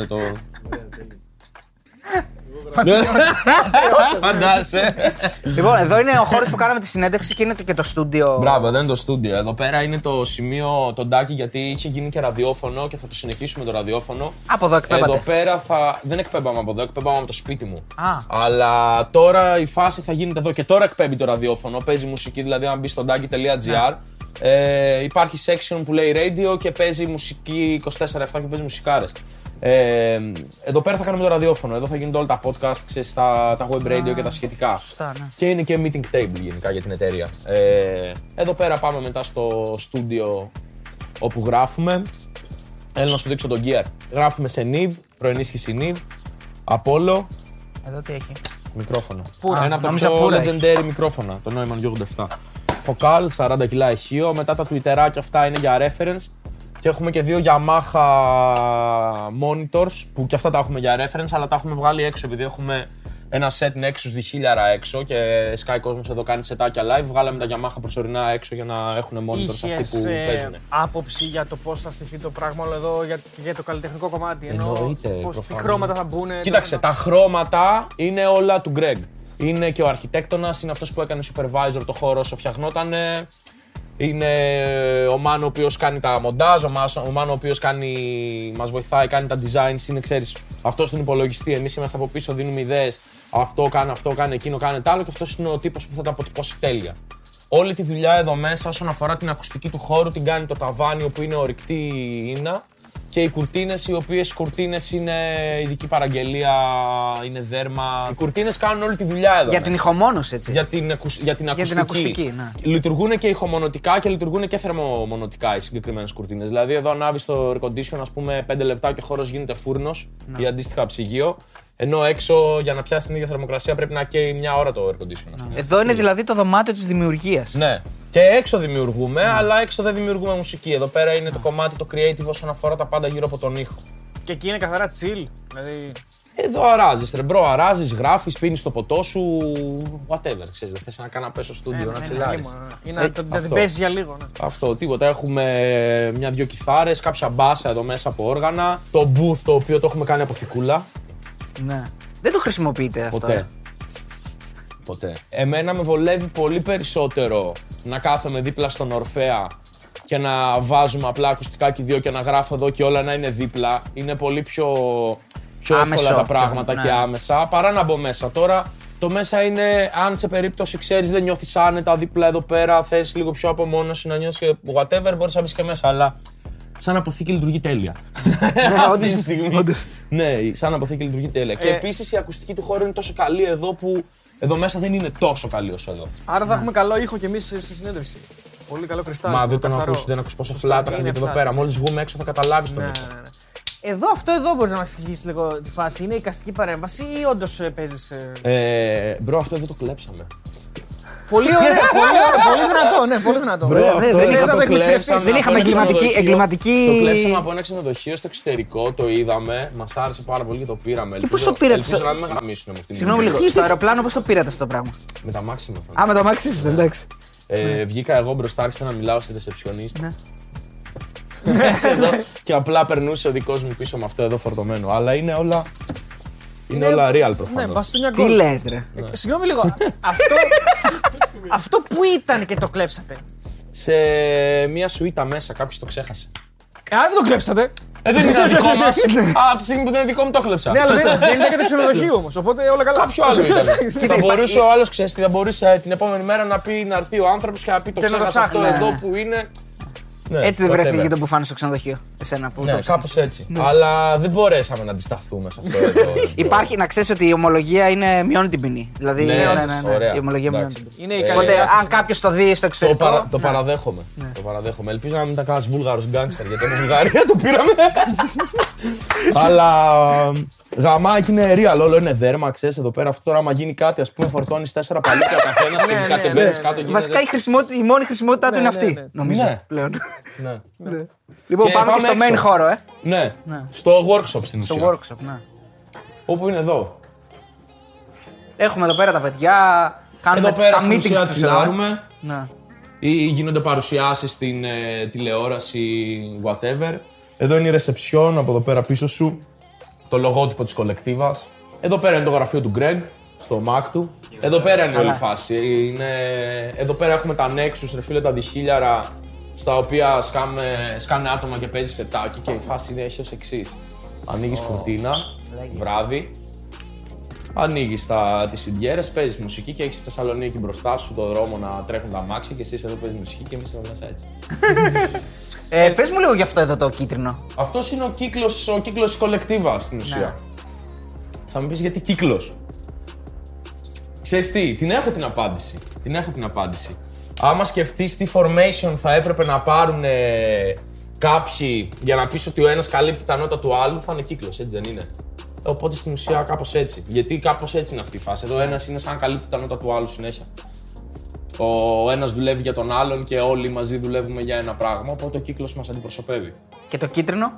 Ρε, Το... Φαντάσαι.
λοιπόν, εδώ είναι ο χώρος που κάναμε τη συνέντευξη και είναι και το στούντιο.
Μπράβο, δεν είναι το στούντιο. Εδώ πέρα είναι το σημείο, το ντάκι, γιατί είχε γίνει και ραδιόφωνο και θα το συνεχίσουμε το ραδιόφωνο.
Από εδώ εκπέμπατε.
Εδώ πέρα θα. Δεν εκπέμπαμε από εδώ, εκπέμπαμε από το σπίτι μου.
Α.
Αλλά τώρα η φάση θα γίνεται εδώ και τώρα εκπέμπει το ραδιόφωνο. Παίζει μουσική, δηλαδή αν μπεις στο ντάκι.gr. Ε, υπάρχει section που λέει radio και παίζει μουσική 24-7 και παίζει μουσικάρες. Ε, εδώ πέρα θα κάνουμε το ραδιόφωνο. Εδώ θα γίνονται όλα τα podcast, ξέρεις, τα, τα web radio και τα σχετικά.
Σωστά, ναι.
Και είναι και meeting table γενικά για την εταιρεία. Ε, εδώ πέρα πάμε μετά στο στούντιο όπου γράφουμε. Έλα να σου δείξω τον gear. Γράφουμε σε NIV, προενίσχυση NIV, Apollo,
Εδώ τι έχει.
μικρόφωνο.
Πούρα.
Ένα από τα
Νόμιζα
πιο
πούρα
legendary μικρόφωνα, το Neumann G87. Focal, 40 κιλά ηχείο. Μετά τα Twitterάκια αυτά είναι για reference. Και έχουμε και δύο Yamaha monitors που και αυτά τα έχουμε για reference, αλλά τα έχουμε βγάλει έξω επειδή έχουμε ένα set Nexus 2000 έξω και Sky Cosmos εδώ κάνει σετάκια live. Βγάλαμε τα Yamaha προσωρινά έξω για να έχουν monitors αυτοί
Είχες
που
ε,
παίζουν.
άποψη για το πώς θα στηθεί το πράγμα όλο εδώ για, για το καλλιτεχνικό κομμάτι. Ενώ
Εννοείται,
πώς, τι
προφανώς.
χρώματα θα μπουν.
Κοίταξε, τα χρώματα είναι όλα του Greg. Είναι και ο αρχιτέκτονας, είναι αυτός που έκανε supervisor το χώρο όσο φτιαχνότανε. Είναι ο Μάνο ο οποίος κάνει τα μοντάζ, ο, Μάς, ο Μάνο ο οποίος κάνει, μας βοηθάει, κάνει τα designs, είναι ξέρεις, αυτός στον υπολογιστή, εμείς είμαστε από πίσω, δίνουμε ιδέες, αυτό κάνει, αυτό κάνει, εκείνο κάνει τ' άλλο και αυτός είναι ο τύπος που θα τα αποτυπώσει τέλεια. Όλη τη δουλειά εδώ μέσα όσον αφορά την ακουστική του χώρου την κάνει το ταβάνι όπου είναι ορυκτή ίνα και οι κουρτίνες, οι οποίες κουρτίνες είναι ειδική παραγγελία, είναι δέρμα. Οι κουρτίνες κάνουν όλη τη δουλειά εδώ.
Για την
μέσα.
ηχομόνωση, έτσι.
Για την, ακουσ- για την ακουστική.
ακουστική, ναι.
Λειτουργούν και ηχομονωτικά και λειτουργούν και θερμομονωτικά οι συγκεκριμένες κουρτίνες. Δηλαδή, εδώ ανάβει το air condition, ας πούμε, 5 λεπτά και ο χώρος γίνεται φούρνος
Ναι.
ή αντίστοιχα ψυγείο. Ενώ έξω για να πιάσει την ίδια θερμοκρασία πρέπει να καίει μια ώρα το air condition. ας πούμε.
Εδώ είναι δηλαδή το δωμάτιο της δημιουργίας.
Ναι. Και έξω δημιουργούμε, αλλά έξω δεν δημιουργούμε μουσική. Εδώ πέρα είναι το κομμάτι το creative όσον αφορά τα πάντα γύρω από τον ήχο.
Και εκεί είναι καθαρά chill. Δηλαδή.
Ε, Εδώ αράζεις, ρε bro, αράζεις, γράφεις, πίνεις το ποτό σου. Whatever, ξέρεις. Δεν θες να κάτσω μέσα στο στούντιο να τσιλάρεις.
Ή να το- να την
αυτό.
παίζει για λίγο. ναι.
Αυτό, τίποτα. Έχουμε μια-δυο κιθάρες, κάποια μπάσα εδώ μέσα από όργανα. Το booth το οποίο το έχουμε κάνει από φικούλα.
Ναι. Δεν το χρησιμοποιείτε αυτό.
Ποτέ.
Ε.
Ποτέ. Εμένα με βολεύει πολύ περισσότερο να κάθομαι δίπλα στον Ορφέα και να βάζουμε απλά ακουστικά και δύο και να γράφω εδώ και όλα να είναι δίπλα. Είναι πολύ πιο, πιο
Άμεσο,
εύκολα τα
πιο,
πράγματα
ναι.
και άμεσα παρά να μπω μέσα. Τώρα το μέσα είναι, αν σε περίπτωση ξέρεις, δεν νιώθεις άνετα δίπλα εδώ πέρα, θες λίγο πιο απομόνωση να νιώσει και whatever, μπορείς να μπεις και μέσα. Αλλά σαν αποθήκη λειτουργεί τέλεια. Αυτή τη στιγμή. Ναι, σαν αποθήκη λειτουργεί τέλεια. Και
Ε,
επίσης η ακουστική του χώρου είναι τόσο καλή εδώ που εδώ μέσα δεν είναι τόσο καλή όσο εδώ.
Άρα θα έχουμε καλό ήχο κι εμείς στη συνέντευξη. Πολύ καλό κρυστάλλι.
Μα δεν τον
καθαρό.
ακούσει, δεν ακούσει πόσο
Σωστά,
φλάτα
είναι
είναι εδώ
flat.
πέρα. Μόλις βγούμε έξω θα καταλάβεις τον
Ναι,
ήχο.
ναι, ναι. Εδώ, αυτό εδώ μπορείς να μας εξηγήσεις λίγο τη φάση. Είναι εικαστική παρέμβαση ή όντως παίζεις.
Ε, bro, αυτό εδώ το κλέψαμε.
Πολύ ωραίο, πολύ, ωραίο, πολύ δυνατό, ναι, πολύ δυνατό.
Bro,
Αυτό
δεν-
εδώ
δεν
το
θες να το
κλέψαμε
εκμυστηρευτείς.
Δεν
από
είχαμε
ένα
εγκληματική-
ξενοδοχείο.
εγκληματική-
Το κλέψαμε από ένα ξενοδοχείο στο εξωτερικό, το είδαμε, μας άρεσε πάρα πολύ και το πήραμε.
πώς το πήρατε
Ελπίζω
στο-
να μην με γαμίσουν με αυτήν την
Συγγνώμη λίγο. Στο αεροπλάνο πώς το πήρατε αυτό το πράγμα;
Με τα μάξι ήμασταν.
Α, με το αμάξι είστε, εντάξει.
Ε, βγήκα εγώ μπροστά, άρχισα να μιλάω στη ρεσεψιονίστ.
Ναι.
Εδώ, και απλά περνούσε ο δικός μου πίσω με αυτό εδώ φορτωμένο. Αλλά είναι όλα. Είναι όλα real
Ναι,
προφανώς.
μπαστούνια
Τι
γκολ.
λες, ρε.
Ε, Συγγνώμη λίγο. αυτό, αυτό που ήταν και το κλέψατε.
σε μια σουίτα μέσα, κάποιος το ξέχασε.
Ε, αν δεν το κλέψατε.
Ε, δεν ήταν δικό μας. Α, από τη στιγμή που δεν είναι δικό μου το κλέψα.
Ναι, αλλά δεν, δεν ήταν και το ξενοδοχείο όμως. Οπότε όλα καλά.
Κάποιο άλλο ήταν. θα
υπά-
μπορούσε ο άλλος, ξέρεις τι, θα μπορούσε ε, την επόμενη μέρα να πει να έρθει ο άνθρωπος και να πει το
Και να το
ξέχασα αυτό
ψάχνει,
εδώ
ναι.
που είναι. Ναι,
Έτσι δεν
whatever.
βρέθηκε και το μπουφάνι στο ξενοδοχείο. Εσένα που
Ναι,
το
κάπως έτσι. Αλλά δεν μπορέσαμε να αντισταθούμε σε αυτό εδώ.
Υπάρχει να ξέρεις ότι η ομολογία είναι μειώνει την ποινή. Δηλαδή,
Ναι,
ναι, ναι, ναι, ναι,
ωραία.
η ομολογία μειώνει
Εντάξει.
την ποινή.
Είναι η
Ε,
καλή
Οπότε,
διάθεση.
αν κάποιος το δει στο
Το,
εξωτερικό.
παρα, το παραδέχομαι. Το παραδέχομαι. Ελπίζω να μην ήταν κανένα βούλγαρο γκάγκστερ γιατί από Βουλγαρία το πήραμε. Αλλά γαμάκι είναι real, όλο είναι δέρμα, ξέρεις εδώ πέρα. Αυτό τώρα, άμα γίνει κάτι, ας πούμε, φορτώνεις τέσσερα παλίκια ο καθένας και
ναι,
κατεβαίνεις
ναι.
κάτω. γίνεται-
Βασικά η, χρησιμότητα, η μόνη χρησιμότητά του
Ναι,
είναι
ναι,
αυτή.
ναι.
Νομίζω
Ναι.
πλέον.
Ναι.
Λοιπόν,
Και
πάμε και
πάμε
στο main
έξω.
χώρο, ε.
ναι,
Ναι.
στο workshop στην
Στο
ουσία.
workshop, ναι.
Όπου είναι εδώ.
Έχουμε εδώ πέρα τα παιδιά. Κάνουμε
Εδώ πέρα
τα
στην
meeting
ουσία
τους εδώ.
τσιλάρουμε.
Ναι.
ή γίνονται παρουσιάσεις στην ε, τηλεόραση, whatever. Εδώ είναι η reception, από εδώ πέρα πίσω σου, το λογότυπο της κολεκτίβας. Εδώ πέρα είναι το γραφείο του Greg, στο Mac του. Εδώ πέρα είναι όλη η φάση. Είναι... Εδώ πέρα έχουμε τα Nexus, ρε φίλε, τα διχίλιαρα, στα οποία σκάμε, σκάνε άτομα και παίζει σετάκι και η φάση είναι έχει ως εξής. Ανοίγεις κουρτίνα, βράδυ, Ανοίγεις τις συντιέρε, παίζεις μουσική και έχεις στη Θεσσαλονίκη μπροστά σου το δρόμο να τρέχουν τα αμάξια και εσύ εδώ παίζεις μουσική και εμείς εδώ μέσα έτσι.
Ε, Πες μου λίγο γι' αυτό εδώ το κίτρινο.
Αυτός είναι ο κύκλος ο κύκλος της κολεκτίβα στην ουσία. Θα μου πεις γιατί κύκλος. Ξέρεις τι, την έχω την απάντηση. Την έχω την απάντηση. Άμα σκεφτείς τι formation θα έπρεπε να πάρουν ε, κάποιοι για να πεις ότι ο ένας καλύπτει τα νότα του άλλου, θα είναι κύκλος, έτσι δεν είναι; Οπότε στην ουσία κάπως έτσι. Γιατί κάπως έτσι είναι αυτή η φάση. Εδώ ένας είναι σαν να καλύπτει τα νότα του άλλου συνέχεια. Ο ένας δουλεύει για τον άλλον και όλοι μαζί δουλεύουμε για ένα πράγμα. Οπότε ο κύκλος μας αντιπροσωπεύει.
Και το κίτρινο;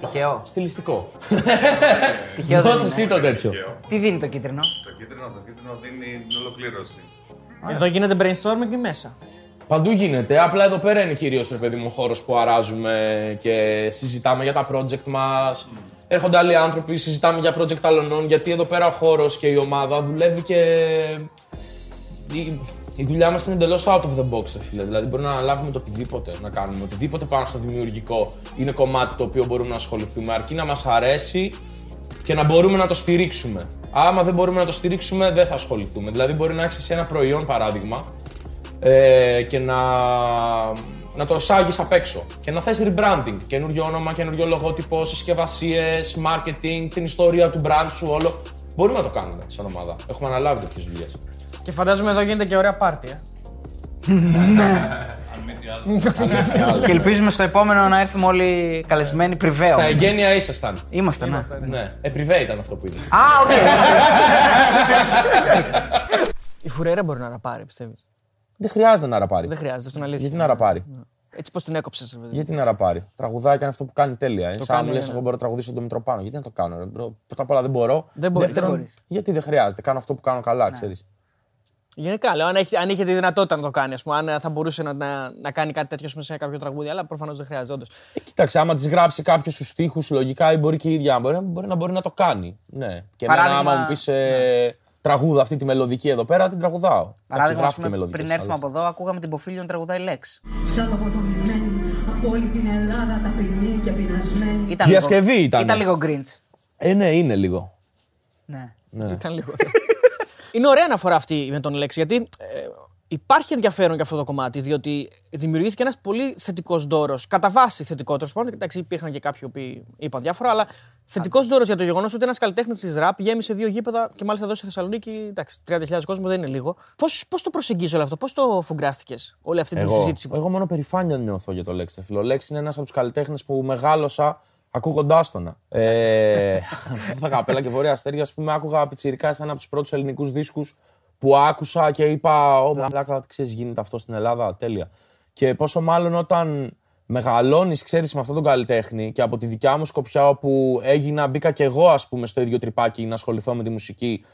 Τυχαίο.
Στιλιστικό.
Τυχαίο δεν
Δώσες
είναι.
εσύ το τέτοιο.
Τι δίνει το κίτρινο;
Το κίτρινο, το κίτρινο δίνει την ολοκλήρωση.
Εδώ γίνεται brainstorming μέσα.
Παντού γίνεται. Απλά εδώ πέρα είναι κυρίως ρε παιδί μου ο χώρος που αράζουμε και συζητάμε για τα project μας. Έρχονται άλλοι άνθρωποι, συζητάμε για project άλλων. Γιατί εδώ πέρα ο χώρος και η ομάδα δουλεύει και. Η, η δουλειά μας είναι εντελώς out of the box, ρε φίλε. Δηλαδή, μπορούμε να αναλάβουμε το οτιδήποτε να κάνουμε. Οτιδήποτε πάνω στο δημιουργικό είναι κομμάτι το οποίο μπορούμε να ασχοληθούμε. Αρκεί να μας αρέσει και να μπορούμε να το στηρίξουμε. Άμα δεν μπορούμε να το στηρίξουμε, δεν θα ασχοληθούμε. Δηλαδή, μπορεί να έχεις εσύ ένα προϊόν, παράδειγμα, ε, και να, να το σάγεις απ' έξω και να θες rebranding, καινούριο όνομα, καινούριο λογότυπο, συσκευασίες, marketing, την ιστορία του brand σου, όλο. Μπορούμε να το κάνουμε σαν ομάδα. Έχουμε αναλάβει τέτοιες δουλειές.
Και φαντάζομαι εδώ γίνεται και ωραία πάρτι. Ε.
Και ελπίζουμε στο επόμενο να έρθουμε όλοι καλεσμένοι πριβέ.
Στα εγκαίνια ήσασταν.
Είμαστε, ναι.
Ναι, πριβέ ήταν αυτό που είδες.
Α, οκ.
Η Φουρέιρα μπορεί να ραπάρει, πιστεύεις;
Δεν χρειάζεται να ραπάρει.
Δεν χρειάζεται, αυτό είναι αλήθεια.
Γιατί να ραπάρει;
Έτσι πώς την έκοψες.
Γιατί να ραπάρει; Τραγουδάει και είναι αυτό που κάνει τέλεια. Ε. Σαν να
κάνει,
μου λε:
ναι, ναι.
Εγώ μπορώ να τραγουδήσω τον Μητροπάνο. Γιατί να το κάνω. Ρε. bro; Πρώτα απ' όλα δεν μπορώ.
Δεν μπορείς,
Δεύτερον,
δεν μπορείς.
γιατί δεν χρειάζεται; Κάνω αυτό που κάνω καλά, ξέρεις.
Γενικά, λέω, αν, έχει, αν είχε τη δυνατότητα να το κάνει, ας πούμε, αν ε, θα μπορούσε να, να, να κάνει κάτι τέτοιο ας πούμε, σε κάποιο τραγούδι, αλλά προφανώς δεν χρειάζεται, όντως.
Ε, κοίταξε, άμα της γράψει κάποιος τους στίχους, λογικά ή μπορεί και η ίδια μπορεί, μπορεί, να μπορεί να το κάνει. Ναι. Και εμένα,
Παράδειγμα-
άμα μου πεις ε, τραγούδα αυτή τη μελωδική εδώ πέρα, την τραγουδάω. Εντάξει,
Παράδειγμα,
γράφω
ας πούμε,
και μελωδικές,
πριν έρθουμε
άλλωστε.
από εδώ, ακούγαμε την Ποφίλιο να τραγουδάει Λέξ.
Σαν λογοτομισμένοι από όλη την Ελλάδα ταπεινοί και πεινασμένοι.
Ήταν
Διασκευή
λίγο,
ήτανε.
Ήταν λίγο Grinch.
Ε, ναι, είναι λίγο.
Ναι.
Ήταν λίγο. Είναι ωραία αναφορά αυτή με τον Λέξη, γιατί ε, υπάρχει ενδιαφέρον για αυτό το κομμάτι, διότι δημιουργήθηκε ένας πολύ θετικός δώρος. Κατά βάση θετικό τέλο πάντων. Εντάξει, υπήρχαν και κάποιοι που είπαν διάφορα, αλλά θετικός δώρος για το γεγονός ότι ένας καλλιτέχνης της ραπ γέμισε δύο γήπεδα και μάλιστα εδώ στη Θεσσαλονίκη. Εντάξει, 30.000 κόσμο δεν είναι λίγο. Πώς το προσεγγίζει όλο αυτό, πώς το φουγκράστηκες όλη αυτή τη
Εγώ,
συζήτηση; που-
εγώ μόνο περηφάνεια νιώθω για το Λέξη. ρε φίλε. Ο Λέξη είναι ένας από τους καλλιτέχνες που μεγάλωσα ακούγοντάς τον. Ε, τα καπέλα και βόρεια αστέρια, ας πούμε, άκουγα πιτσιρικά, ήταν από τους πρώτους ελληνικούς δίσκους που άκουσα και είπα: Ω, πλάκα, ξέρεις, γίνεται αυτό στην Ελλάδα. Τέλεια. Και πόσο μάλλον όταν μεγαλώνεις, ξέρεις, με αυτόν τον καλλιτέχνη και από τη δικιά μου σκοπιά, όπου έγινα, μπήκα κι εγώ, ας πούμε, στο ίδιο τρυπάκι να ασχοληθώ με τη μουσική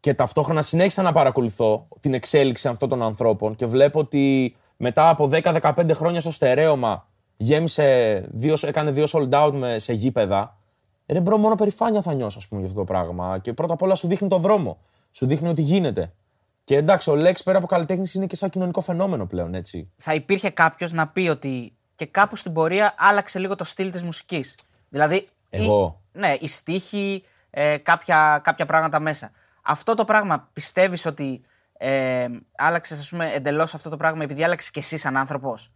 και ταυτόχρονα συνέχισα να παρακολουθώ την εξέλιξη αυτών των ανθρώπων και βλέπω ότι μετά από 10-15 χρόνια στο στερέωμα γέμισε, δύο, έκανε δύο sold out με, σε γήπεδα. Ρε bro, μόνο περηφάνεια θα νιώσω, ας πούμε, για αυτό το πράγμα. Και πρώτα απ' όλα σου δείχνει το δρόμο. Σου δείχνει ότι γίνεται. Και εντάξει, ο Λέξ πέρα από καλλιτέχνης είναι και σαν κοινωνικό φαινόμενο πλέον, έτσι.
Θα υπήρχε κάποιος να πει ότι και κάπου στην πορεία άλλαξε λίγο το στυλ της μουσικής. Δηλαδή.
Εγώ;
Η, ναι, η στίχη, ε, κάποια, κάποια πράγματα μέσα. Αυτό το πράγμα πιστεύεις ότι ε, άλλαξες, ας πούμε, εντελώς αυτό το πράγμα επειδή άλλαξες και εσύ σαν άνθρωπος;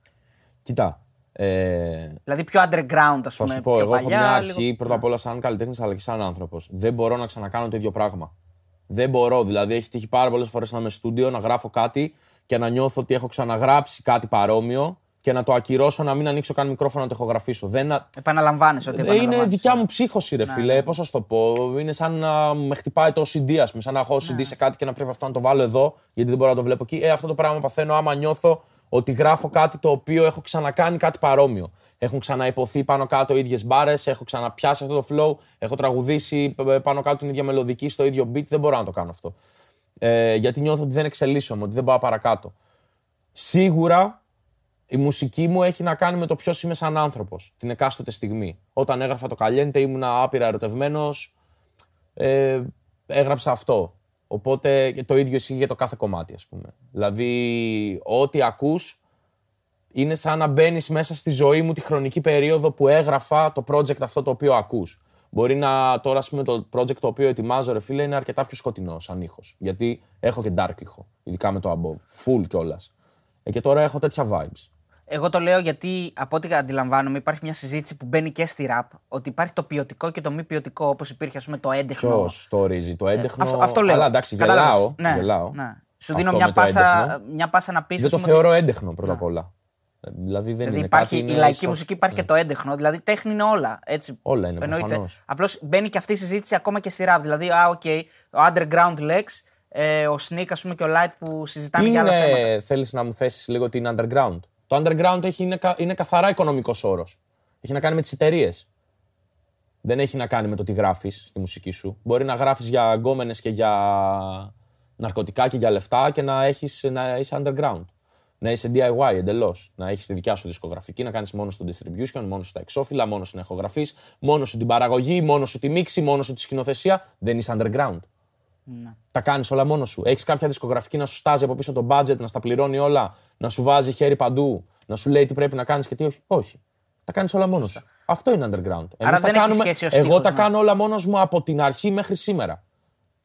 Κοίτα. Ε,
Δηλαδή πιο underground, ας
Θα
πούμε.
σου πω,
πιο
εγώ έχω
παλιά,
μια
λίγο-
αρχή πρώτα απ' όλα σαν καλλιτέχνης αλλά και σαν άνθρωπος. Δεν μπορώ να ξανακάνω το ίδιο πράγμα. Δεν μπορώ. Δηλαδή, έχει τύχει πάρα πολλές φορές να είμαι στούντιο, να γράφω κάτι και να νιώθω ότι έχω ξαναγράψει κάτι παρόμοιο και να το ακυρώσω, να μην ανοίξω καν μικρόφωνο να το ηχογραφήσω. Δεν,
Επαναλαμβάνει ότι
ε, είναι
επαναλαμβάνεις.
δικιά μου ψύχωση, ρε φίλε. Πώς να σου το πω. Είναι σαν να με χτυπάει το CD, ας πούμε. Σαν να έχω CD σε κάτι και να πρέπει αυτό να το βάλω εδώ, γιατί δεν μπορώ να το βλέπω εκεί. Ε, αυτό το πράγμα παθαίνω άμα νιώθω ότι γράφω κάτι το οποίο έχω ξανακάνει κάτι παρόμοιο. Έχουν ξαναυποθεί πάνω κάτω ίδιες μπάρες, έχω ξαναπιάσει αυτό το flow, έχω τραγουδήσει ε, πάνω κάτω την ίδια μελωδική στο ίδιο beat. Δεν μπορώ να το κάνω αυτό. Ε, γιατί νιώθω ότι δεν εξελίσσομαι, ότι δεν πάω παρακάτω. Σίγουρα η μουσική μου έχει να κάνει με το ποιος είμαι σαν άνθρωπος την εκάστοτε στιγμή. Όταν έγραφα το Καλιέντε ήμουν άπειρα ερωτευμένος. Ε, έγραψα αυτό. Οπότε και το ίδιο ισχύει για το κάθε κομμάτι, ας πούμε. Δηλαδή, ό,τι ακούς είναι σαν να μπαίνεις μέσα στη ζωή μου τη χρονική περίοδο που έγραφα το project αυτό το οποίο ακούς. Μπορεί να τώρα, ας πούμε, το project το οποίο ετοιμάζω, ρε φίλε, είναι αρκετά πιο σκοτεινό σαν ήχος. Γιατί έχω και dark ήχο, ειδικά με το above. Full κιόλας. Ε, και τώρα έχω τέτοια vibes.
Εγώ το λέω γιατί από ό,τι αντιλαμβάνομαι υπάρχει μια συζήτηση που μπαίνει και στη ραπ ότι υπάρχει το ποιοτικό και το μη ποιοτικό όπως υπήρχε ας πούμε το έντεχνο.
Ποιο το ορίζει, το έντεχνο.
Αυτό, αυτό λέω.
Αλλά εντάξει,
Κατάλαβες;
γελάω.
Ναι,
γελάω.
ναι. Σου
Αυτό
δίνω
με
μια
το
πάσα,
έντεχνο.
μια πάσα να πεις.
Δεν το θεωρώ έντεχνο πρώτα απ' όλα. Ε, Δηλαδή δεν
Δηλαδή
είναι
υπάρχει
κάτι,
η
είναι
λαϊκή
soft.
μουσική, υπάρχει
Ναι.
και το έντεχνο. Δηλαδή τέχνη είναι όλα. Έτσι.
Όλα είναι, προφανώς.
Απλώς μπαίνει και αυτή η συζήτηση ακόμα και στη ραπ. Δηλαδή, α, οκ, ο underground Lex, ε, ο Snik ας πούμε, και ο Light που συζητάνε
Τι
για άλλα θέματα.
είναι, θέλεις να μου θέσεις λίγο τι είναι underground; Το underground έχει, είναι, κα- είναι καθαρά οικονομικός όρος. Έχει να κάνει με τις εταιρείες. Δεν έχει να κάνει με το τι γράφεις στη μουσική σου. Μπορεί να γράφεις για γκόμενες και για ναρκωτικά και για λεφτά και να, έχεις, να είσαι underground. Να είσαι DIY εντελώς. Να έχεις τη δικιά σου δισκογραφική, να κάνεις μόνο στο distribution, μόνο σου τα εξώφυλλα, μόνο σου να ηχογραφεί, μόνο σου την παραγωγή, μόνο σου τη μίξη, μόνο σου τη σκηνοθεσία. Δεν είσαι underground. Τα κάνεις όλα μόνος σου. Έχεις κάποια δισκογραφική να σου στάζει από πίσω το budget, να στα πληρώνει όλα, να σου βάζει χέρι παντού, να σου λέει τι πρέπει να κάνεις και τι όχι. Όχι. Τα κάνεις όλα μόνος σου. Αυτό είναι underground. Εμείς τα
δεν έχει σχέση ο
Εγώ
στίχος,
τα
ναι.
κάνω όλα μόνος μου από την αρχή μέχρι σήμερα.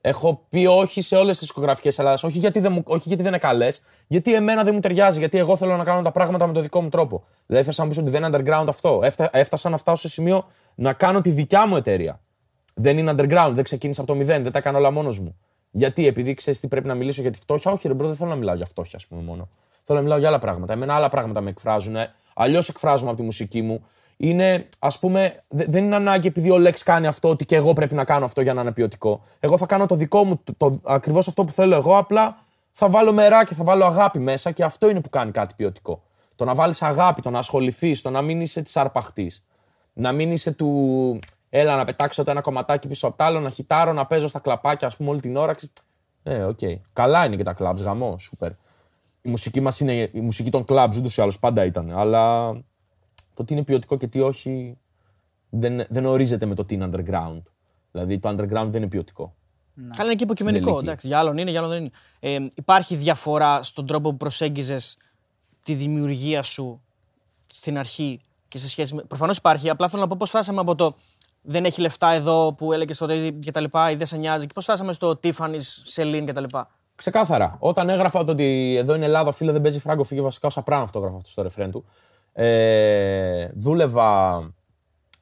Έχω πει όχι σε όλες τις δισκογραφικές Ελλάδα. Όχι, γιατί δεν μου- όχι γιατί δεν είναι καλές, γιατί εμένα δεν μου ταιριάζει. Γιατί εγώ θέλω να κάνω τα πράγματα με τον δικό μου τρόπο. Δηλαδή, θε να μου πεις ότι δεν είναι underground αυτό. Έφτα, έφτασα να φτάσω σε σημείο να κάνω τη δικιά μου εταιρεία. Δεν είναι underground, δεν ξεκίνησα από το μηδέν, δεν τα κάνω όλα μόνος μου. Γιατί, επειδή ξέρεις τι πρέπει να μιλήσω για τη φτώχεια. Όχι, ρε bro, δεν θέλω να μιλάω για φτώχεια, ας πούμε μόνο. Θέλω να μιλάω για άλλα πράγματα. Εμένα άλλα πράγματα με εκφράζουν. Αλλιώς εκφράζομαι από τη μουσική μου. Είναι, ας πούμε, δε- δεν είναι ανάγκη επειδή ο Λέξ κάνει αυτό ότι και εγώ πρέπει να κάνω αυτό για να είναι ποιοτικό. Εγώ θα κάνω το δικό μου, το, το, ακριβώς αυτό που θέλω εγώ. Απλά θα βάλω μεράκι και θα βάλω αγάπη μέσα και αυτό είναι που κάνει κάτι ποιοτικό. Το να βάλεις αγάπη, το να ασχοληθείς, το να μην είσαι της αρπαχτής. Να μην είσαι του. Έλα να πετάξω το ένα κομματάκι πίσω από το άλλο, να χιτάρω, να παίζω στα κλαμπάκια, ας πούμε, όλη την ώρα. Ε, οκ. Καλά είναι και τα κλαμπ, γαμώ, σούπερ. Η μουσική μας είναι η μουσική των κλαμπ, ούτως ή άλλως πάντα ήταν. Αλλά το τι είναι ποιοτικό και τι όχι δεν, δεν ορίζεται με το τι είναι underground. Δηλαδή το underground δεν είναι ποιοτικό.
Καλά, είναι και υποκειμενικό.
τελική.
Εντάξει, για άλλον είναι, για άλλον δεν είναι. Ε, υπάρχει διαφορά στον τρόπο που προσέγγιζες τη δημιουργία σου στην αρχή και σε σχέση με. Προφανώς υπάρχει. Απλά θέλω να πω πώς φτάσαμε από το δεν έχει λεφτά εδώ που έλεγες τότε και τα λοιπά ή δεν σε νοιάζει και πώς φτάσαμε στο Tiffany's, Celine και τα λοιπά;
Ξεκάθαρα. Όταν έγραφα το ότι εδώ είναι Ελλάδα, φίλε, δεν παίζει φράγκο, φύγε βασικά ο Σαπράνο αυτό έγραφα αυτό στο ρεφρέν του. Ε, δούλευα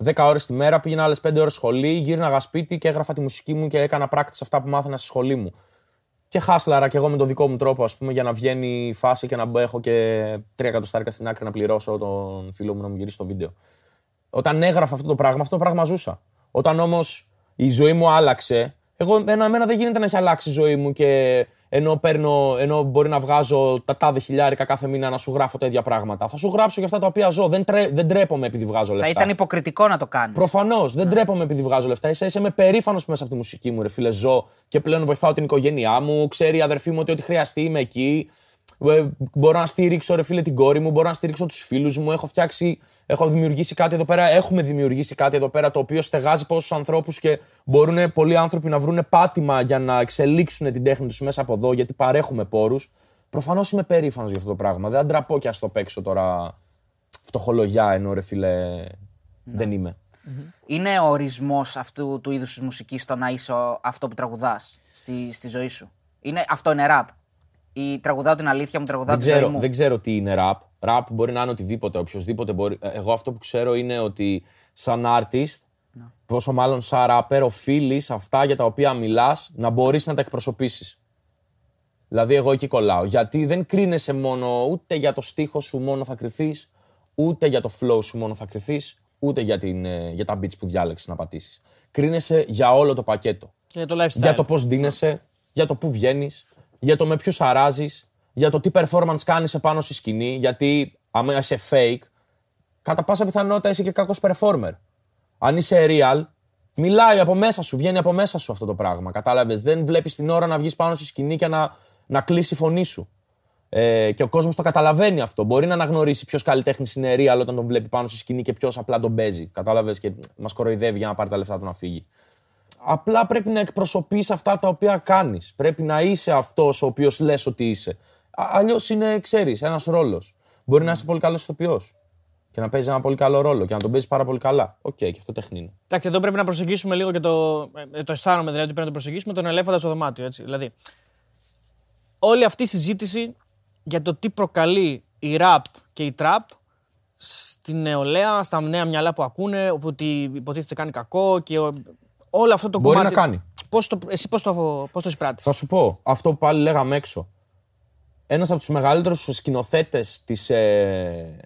10 ώρες τη μέρα, πήγαινα άλλες 5 ώρες σχολή, γύρναγα σπίτι και έγραφα τη μουσική μου και έκανα πράκτης αυτά που μάθαινα στη σχολή μου. Και χάσλαρα κι εγώ με τον δικό μου τρόπο, ας πούμε, για να βγαίνει η φάση και να έχω και 3 εκατοστάρικα στην άκρη να πληρώσω τον φίλο μου να μου γυρίσει το βίντεο. Όταν έγραφα αυτό το πράγμα, αυτό το πράγμα ζούσα. Όταν όμως η ζωή μου άλλαξε, εγώ, εμένα, εμένα δεν γίνεται να έχει αλλάξει η ζωή μου και ενώ, παίρνω, ενώ μπορεί να βγάζω τα τάδε χιλιάρικα κάθε μήνα να σου γράφω τα ίδια πράγματα. Θα σου γράψω για αυτά τα οποία ζω. Δεν, τρέ, δεν τρέπομαι επειδή βγάζω λεφτά.
Θα ήταν υποκριτικό να το κάνεις.
Προφανώς. Δεν τρέπομαι επειδή βγάζω λεφτά. Ίσα ίσα είμαι περήφανος μέσα από τη μουσική μου, ρε φίλε. Ζω και πλέον βοηθάω την οικογένειά μου. Ξέρει η αδερφή μου ότι ό,τι χρειαστεί είμαι εκεί. Ε, Μπορώ να στηρίξω, ρε φίλε, την κόρη μου. Μπορώ να στηρίξω τους φίλους μου. Έχω φτιάξει, έχω δημιουργήσει κάτι εδώ πέρα. Έχουμε δημιουργήσει κάτι εδώ πέρα το οποίο στεγάζει πόσους ανθρώπους και μπορούν πολλοί άνθρωποι να βρουν πάτημα για να εξελίξουν την τέχνη τους μέσα από εδώ, γιατί παρέχουμε πόρους. Προφανώς είμαι περήφανος για αυτό το πράγμα. Δεν αντραπώ και ας το παίξω τώρα φτωχολογιά, ενώ ρε φίλε. Δεν είμαι.
Είναι ο ορισμός αυτού του είδους της μουσικής το να είσαι ο- αυτό που τραγουδάς στη, στη ζωή σου; Είναι, αυτό είναι ραπ. Ή τραγουδάω την αλήθεια μου, τραγουδάω
Δεν
τη ζωή
ξέρω,
μου.
δεν ξέρω τι είναι rap. Rap μπορεί να είναι οτιδήποτε, οποιοδήποτε μπορεί. Ε, Εγώ αυτό που ξέρω είναι ότι σαν artist, πόσο μάλλον σαν rapper, οφείλεις αυτά για τα οποία μιλάς να μπορείς να τα εκπροσωπήσεις. Δηλαδή, εγώ εκεί κολλάω. Γιατί δεν κρίνεσαι μόνο ούτε για το στίχο σου μόνο θα κρυθείς, ούτε για το flow σου μόνο θα κρυθείς, ούτε για, την, ε, για τα beats που διάλεξες να πατήσεις. Κρίνεσαι για όλο το πακέτο.
Και για το lifestyle.
Για το πώς δίνεσαι, για το πού βγαίνεις, για το με ποιου αράζεις, για το τι performance κάνεις επάνω στη σκηνή. Γιατί άμα είσαι fake, κατά πάσα πιθανότητα είσαι και κακός performer. Αν είσαι real, μιλάει από μέσα σου, βγαίνει από μέσα σου αυτό το πράγμα. Κατάλαβες; Δεν βλέπεις την ώρα να βγεις πάνω στη σκηνή και να, να κλείσει η φωνή σου. Ε, και ο κόσμος το καταλαβαίνει αυτό. Μπορεί να αναγνωρίσει ποιος καλλιτέχνης είναι real όταν τον βλέπει πάνω στη σκηνή και ποιος απλά τον παίζει. Κατάλαβες; Και μας κοροϊδεύει για να πάρει τα λεφτά του να φύγει. Απλά πρέπει να εκπροσωπείς αυτά τα οποία κάνεις. Πρέπει να είσαι αυτός ο οποίος λες ότι είσαι. Αλλιώς είναι, ξέρεις, ένας ρόλος. Μπορεί να είσαι πολύ καλός ηθοποιός και να παίζει ένα πολύ καλό ρόλο και να τον παίζει πάρα πολύ καλά. Οκ, και αυτό τέχνη είναι.
Εντάξει, εδώ πρέπει να προσεγγίσουμε λίγο και το. ε, Το αισθάνομαι δηλαδή ότι πρέπει να το προσεγγίσουμε τον ελέφαντα στο δωμάτιο. Έτσι. Δηλαδή, όλη αυτή η συζήτηση για το τι προκαλεί η ραπ και η τραπ στην νεολαία, στα νέα μυαλά που ακούνε, όπου ότι υποτίθεται κάνει κακό και ο- όλο αυτό το
Μπορεί
κομμάτι.
να κάνει.
Πώς το, εσύ πώς το, πώς το εισπράττεις;
Θα σου πω, αυτό που πάλι λέγαμε έξω. Ένας από τους μεγαλύτερους σκηνοθέτες της, ε,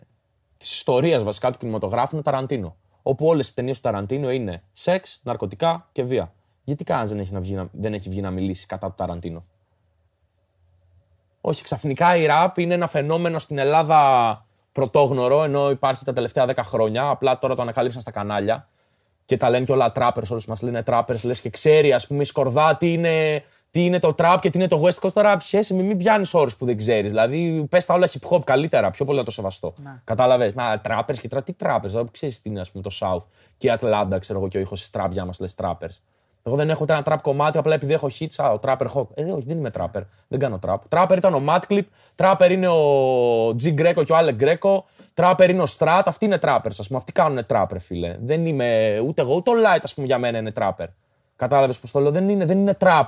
της ιστορίας βασικά του κινηματογράφου είναι ο Ταραντίνο. Όπου όλες οι ταινίες του Ταραντίνο είναι σεξ, ναρκωτικά και βία. Γιατί κανένας δεν έχει, να βγει, να- δεν έχει βγει να μιλήσει κατά του Ταραντίνο; Όχι, ξαφνικά η ραπ είναι ένα φαινόμενο στην Ελλάδα πρωτόγνωρο, ενώ υπάρχει τα τελευταία 10 χρόνια. Απλά τώρα το ανακαλύψαν στα κανάλια. Και τα λένε και όλα trappers, όλους μας λένε trappers, λες και ξέρει, ας πούμε, η σκορδά τι είναι, τι είναι το trap και τι είναι το west coast. Τώρα πιέσαι, μην, μην πιάνεις όρους που δεν ξέρεις. Δηλαδή, πες τα όλα hip hop καλύτερα, πιο πολύ να το σεβαστώ. Κατάλαβες; Μα trappers και tra... τι trappers, δηλαδή, ξέρεις τι είναι, ας πούμε, το South και η Atlanta, ξέρω εγώ, και ο ήχος της trap για μας λες trappers. Εγώ δεν έχω ούτε ένα trap κομμάτι, απλά επειδή έχω hits, α, ο trapper hawk. Ε, όχι, δεν είμαι trapper. Δεν κάνω trap. Trapper ήταν ο Matt Clip, trapper είναι ο G Greco και ο Alec Greco, trapper είναι ο Strat. Αυτοί είναι trappers, ας πούμε. Αυτοί κάνουν trapper, φίλε. Δεν είμαι ούτε εγώ, ούτε ο Light, ας πούμε, για μένα είναι trapper. Κατάλαβες πώς το λέω. Δεν είναι, δεν είναι trap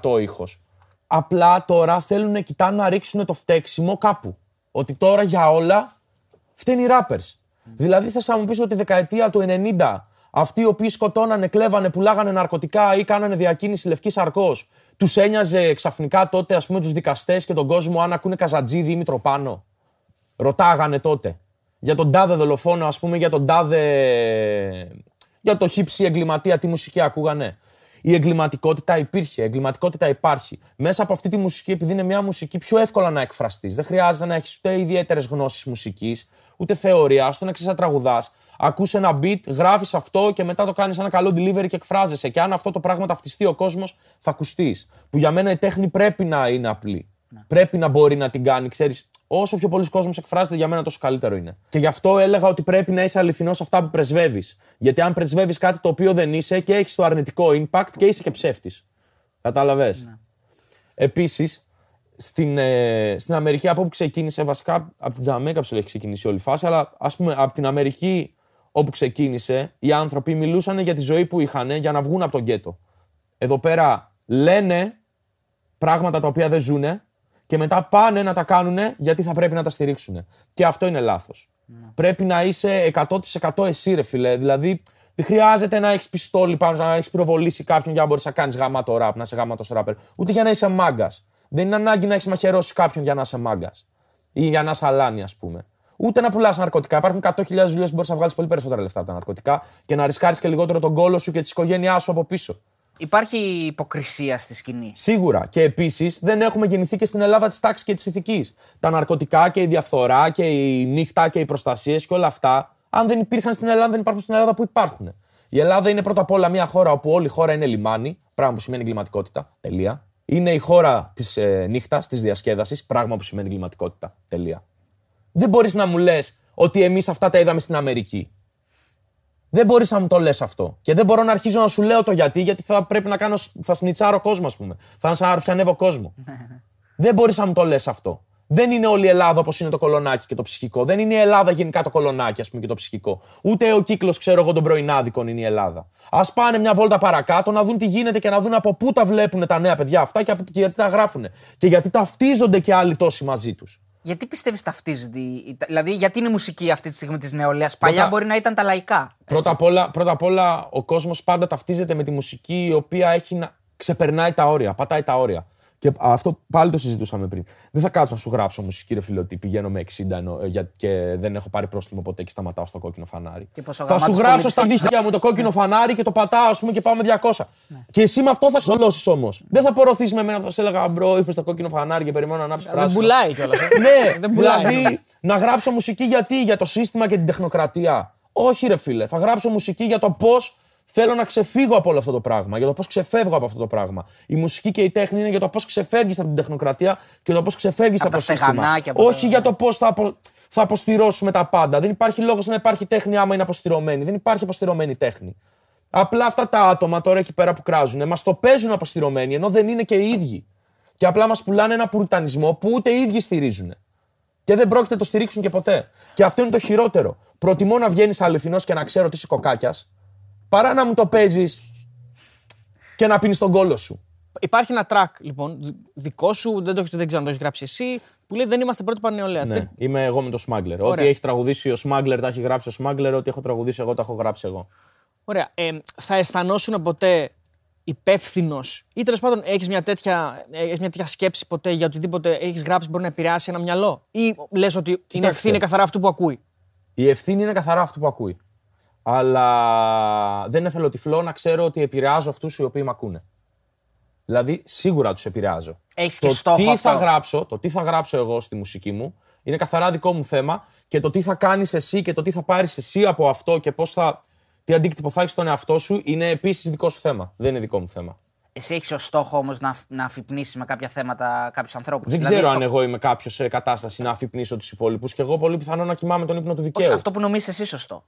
100% ήχος. Απλά τώρα θέλουν να κοιτάνε να ρίξουν το φταίξιμο κάπου. Ότι τώρα για όλα φταίνει οι rappers. Δηλαδή θες να μου πεις ότι τη δεκαετία του 90 αυτοί οι οποίοι σκοτώνανε, κλέβανε, πουλάγανε ναρκωτικά ή κάνανε διακίνηση λευκής αρκός τους ένοιαζε ξαφνικά τότε ας πούμε τους δικαστές και τον κόσμο αν ακούνε Καζατζίδη ή Μητροπάνο; Ρωτάγανε τότε. Για τον τάδε δολοφόνο ας πούμε, για τον τάδε... Για το χύψη εγκληματία τι μουσική ακούγανε; Η εγκληματικότητα υπήρχε, η εγκληματικότητα υπάρχει. Μέσα από αυτή τη μουσική, επειδή είναι μια μουσική πιο εύκολα να εκφραστείς, δεν χρειάζεται να έχεις ούτε ιδιαίτερες γνώσεις μουσικής, ούτε θεωρία, στο να ξέρει να τραγουδά. Ακούς ένα beat, γράφεις αυτό και μετά το κάνεις ένα καλό delivery και εκφράζεσαι. Και αν αυτό το πράγμα ταυτιστεί ο κόσμος, θα ακουστείς. Που για μένα η τέχνη πρέπει να είναι απλή. Πρέπει να μπορεί να την κάνει, ξέρεις. Όσο πιο πολλοί κόσμο εκφράζεται, για μένα τόσο καλύτερο είναι. Και γι' αυτό έλεγα ότι πρέπει να είσαι αληθινός σε αυτά που πρεσβεύεις. Γιατί αν πρεσβεύεις κάτι το οποίο δεν είσαι και έχεις το αρνητικό impact και είσαι και ψεύτης. Κατάλαβες; Επίσης, στην, ε, στην Αμερική από όπου ξεκίνησε, βασικά από την Τζαμέκα που έχει ξεκινήσει όλη η φάση, αλλά ας πούμε από την Αμερική όπου ξεκίνησε, οι άνθρωποι μιλούσαν για τη ζωή που είχαν για να βγουν από τον γκέτο. Εδώ πέρα λένε πράγματα τα οποία δεν ζουνε και μετά πάνε να τα κάνουν γιατί θα πρέπει να τα στηρίξουν. Και αυτό είναι λάθος. Πρέπει να είσαι 100% εσύ, ρε φιλέ. Δηλαδή, δεν χρειάζεται να έχεις πιστόλι πάνω, να έχεις πυροβολήσει κάποιον για να μπορείς να κάνεις γαμάτο ραπ, να είσαι γαμάτο ράπερ. Ούτε για να είσαι μάγκας. Δεν είναι ανάγκη να έχεις μαχαιρώσει κάποιον για να είσαι μάγκας. Ή για να είσαι αλάνη, ας πούμε. Ούτε να πουλάς ναρκωτικά. Υπάρχουν 100.000 δουλειές που μπορείς να βγάλεις πολύ περισσότερα λεφτά από τα ναρκωτικά και να ρισκάρεις και λιγότερο τον κόλο σου και τη οικογένειάς σου από πίσω.
Υπάρχει υποκρισία στη σκηνή.
Σίγουρα. Και επίσης δεν έχουμε γεννηθεί και στην Ελλάδα της τάξης και της ηθικής. Τα ναρκωτικά και η διαφθορά και η νύχτα και οι προστασίες και όλα αυτά, αν δεν υπήρχαν στην Ελλάδα, δεν υπάρχουν στην Ελλάδα που υπάρχουν. Η Ελλάδα είναι πρώτα απ' όλα μια χώρα όπου όλη η χώρα είναι λιμάνι, πράγμα που σημαίνει εγκληματικότητα. Τελεία. Είναι η χώρα της ε, νύχτας, της διασκέδασης, πράγμα που σημαίνει εγκληματικότητα. Τελεία. Δεν μπορείς να μου λες ότι εμείς αυτά τα είδαμε στην Αμερική. Δεν μπορείς να μου το λες αυτό. Και δεν μπορώ να αρχίζω να σου λέω το γιατί, γιατί θα πρέπει να κάνω. θα σνιτσάρω κόσμο, ας πούμε. Θα σαν αρφιανεύω κόσμο. δεν μπορείς να μου το λες αυτό. Δεν είναι όλη η Ελλάδα όπως είναι το κολονάκι και το ψυχικό. Δεν είναι η Ελλάδα γενικά το κολονάκι, ας πούμε, και το ψυχικό. Ούτε ο κύκλος, ξέρω εγώ, των πρωινάδικων είναι η Ελλάδα. Α πάνε μια βόλτα παρακάτω να δουν τι γίνεται και να δουν από πού τα βλέπουν τα νέα παιδιά αυτά και, από, και γιατί τα γράφουν. Και γιατί ταυτίζονται και άλλοι τόσοι μαζί τους.
Γιατί πιστεύεις ταυτίζονται, οι- δηλαδή γιατί είναι η μουσική αυτή τη στιγμή της νεολαίας; Παλιά μπορεί να ήταν τα λαϊκά.
Πρώτα απ, όλα, πρώτα απ' όλα, ο κόσμος πάντα ταυτίζεται με τη μουσική η οποία έχει να ξεπερνάει τα όρια, πατάει τα όρια. Και αυτό πάλι το συζητούσαμε πριν. Δεν θα κάτσω να σου γράψω μουσική, ρε φίλε, ότι πηγαίνω με 60 ενώ, ε, για- και δεν έχω πάρει πρόστιμο ποτέ και σταματάω στο κόκκινο φανάρι.
Και πόσο
θα σου
γαμάτος
γράψω
πολίτης
στα δίχτυα μου το κόκκινο φανάρι και το πατάω, ας πούμε, και πάμε 200. Και εσύ με αυτό θα σολώσεις όμως. Δεν θα πορωθείς με εμένα, θα σε έλεγα μπρο, ήρθε στο κόκκινο φανάρι και περιμένω να ανάψει
Δεν
πράσινο.
πουλάει κιόλας.
Ναι,
Δεν πουλάει.
δηλαδή να γράψω μουσική γιατί, για το σύστημα και την τεχνοκρατία. Όχι, ρε φίλε. Θα γράψω μουσική για το πώς θέλω να ξεφύγω από όλο αυτό το πράγμα. Για το πώς ξεφεύγω από αυτό το πράγμα. Η μουσική και η τέχνη είναι για το πώς ξεφεύγεις από την τεχνοκρατία και το πώς ξεφεύγεις από,
τα
το σύστημα.
στεγανάκια, από
Όχι
τα-
για το πώς θα, απο... θα αποστηρώσουμε τα πάντα. Δεν υπάρχει λόγος να υπάρχει τέχνη άμα είναι αποστηρωμένη. Δεν υπάρχει αποστηρωμένη τέχνη. Απλά αυτά τα άτομα τώρα εκεί πέρα που κράζουν μας το παίζουν αποστηρωμένοι ενώ δεν είναι και οι ίδιοι. Και απλά μας πουλάνε ένα πουριτανισμό που ούτε οι ίδιοι στηρίζουν. Και δεν πρόκειται να το στηρίξουν και ποτέ. Και αυτό είναι το χειρότερο. Προτιμώ να βγαίνεις αληθινός και να ξέρω ότι είσαι κοκάκιας, παρά να μου το παίζεις και να πίνεις τον κόλο σου.
Υπάρχει ένα track λοιπόν δι- δικό σου, δεν, το, έχεις- δεν ξέρω αν το έχεις γράψει εσύ, που λέει Δεν είμαστε πρώτοι πανεολαία.
Ναι, είμαι εγώ με το Smuggler. Ό,τι έχει τραγουδήσει ο Smuggler τα έχει γράψει ο Smuggler, ό,τι έχω τραγουδήσει εγώ τα έχω γράψει εγώ.
Ωραία. Ε, θα αισθανόσουν ποτέ υπεύθυνος ή τέλος πάντων έχεις μια, τέτοια, έχεις μια τέτοια σκέψη ποτέ για οτιδήποτε έχεις γράψει μπορεί να επηρεάσει ένα μυαλό. Ή λες ότι είναι
Κοίταξε.
ευθύνη καθαρά αυτού που ακούει;
Η ευθύνη είναι καθαρά αυτό που ακούει. Αλλά δεν είναι θελοτυφλό να ξέρω ότι επηρεάζω αυτούς οι οποίοι με ακούνε. Δηλαδή, σίγουρα τους επηρεάζω.
Έχεις και
το
στόχο
τι
αυτό.
θα γράψω, το τι θα γράψω εγώ στη μουσική μου, είναι καθαρά δικό μου θέμα και το τι θα κάνεις εσύ και το τι θα πάρεις εσύ από αυτό και πώς θα. Τι αντίκτυπο θα έχεις στον εαυτό σου είναι επίσης δικό σου θέμα. Δεν είναι δικό μου θέμα.
Εσύ έχεις ως στόχο όμως να, να αφυπνίσεις με κάποια θέματα κάποιους ανθρώπους.
Δεν ξέρω αν εγώ είμαι κάποιος σε κατάσταση να αφυπνίσω τους υπόλοιπους και εγώ πολύ πιθανό να κοιμάμαι τον ύπνο του δικαίου.
Αυτό που νομίζεις εσύ σωστό.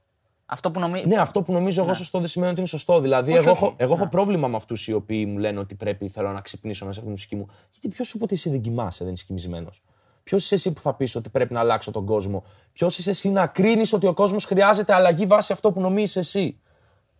Αυτό που νομίζει.
Ναι, αυτό που νομίζω εγώ σωστό δεν σημαίνει ότι είναι σωστό. Δηλαδή, εγώ, έχω, εγώ έχω πρόβλημα με αυτούς οι οποίοι μου λένε ότι πρέπει θέλω να ξυπνήσω μέσα από τη μουσική μου. Γιατί ποιος σου είπε ότι εσύ δεν κοιμάσαι, δεν είσαι κοιμισμένος; Ποιος είσαι εσύ που θα πεις ότι πρέπει να αλλάξω τον κόσμο; Ποιος είσαι εσύ να κρίνεις ότι ο κόσμος χρειάζεται αλλαγή βάσει αυτό που νομίζεις εσύ;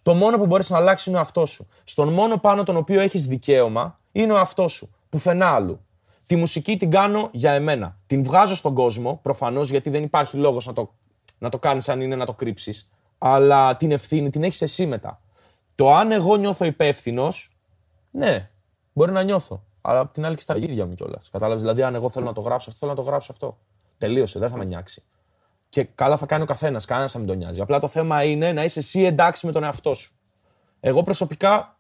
Το μόνο που μπορείς να αλλάξεις είναι ο αυτό σου. Στον μόνο πάνω τον οποίο έχεις δικαίωμα είναι ο αυτό σου. Πουθενά άλλου. Τη μουσική την κάνω για εμένα. Την βγάζω στον κόσμο, προφανώς γιατί δεν υπάρχει λόγος να το, να το κάνεις αν είναι να το κρύψεις. Αλλά την ευθύνη την έχεις εσύ μετά. Το αν εγώ νιώθω υπεύθυνος, ναι, μπορεί να νιώθω. Αλλά απ' την άλλη και στα ίδια μου κιόλας. Κατάλαβες. Δηλαδή, αν εγώ θέλω να το γράψω αυτό, θέλω να το γράψω αυτό. Τελείωσε, δεν θα με νιάξει. Και καλά θα κάνει ο καθένας, κανένας θα μην τον νοιάζει. Απλά το θέμα είναι να είσαι εσύ εντάξει με τον εαυτό σου. Εγώ προσωπικά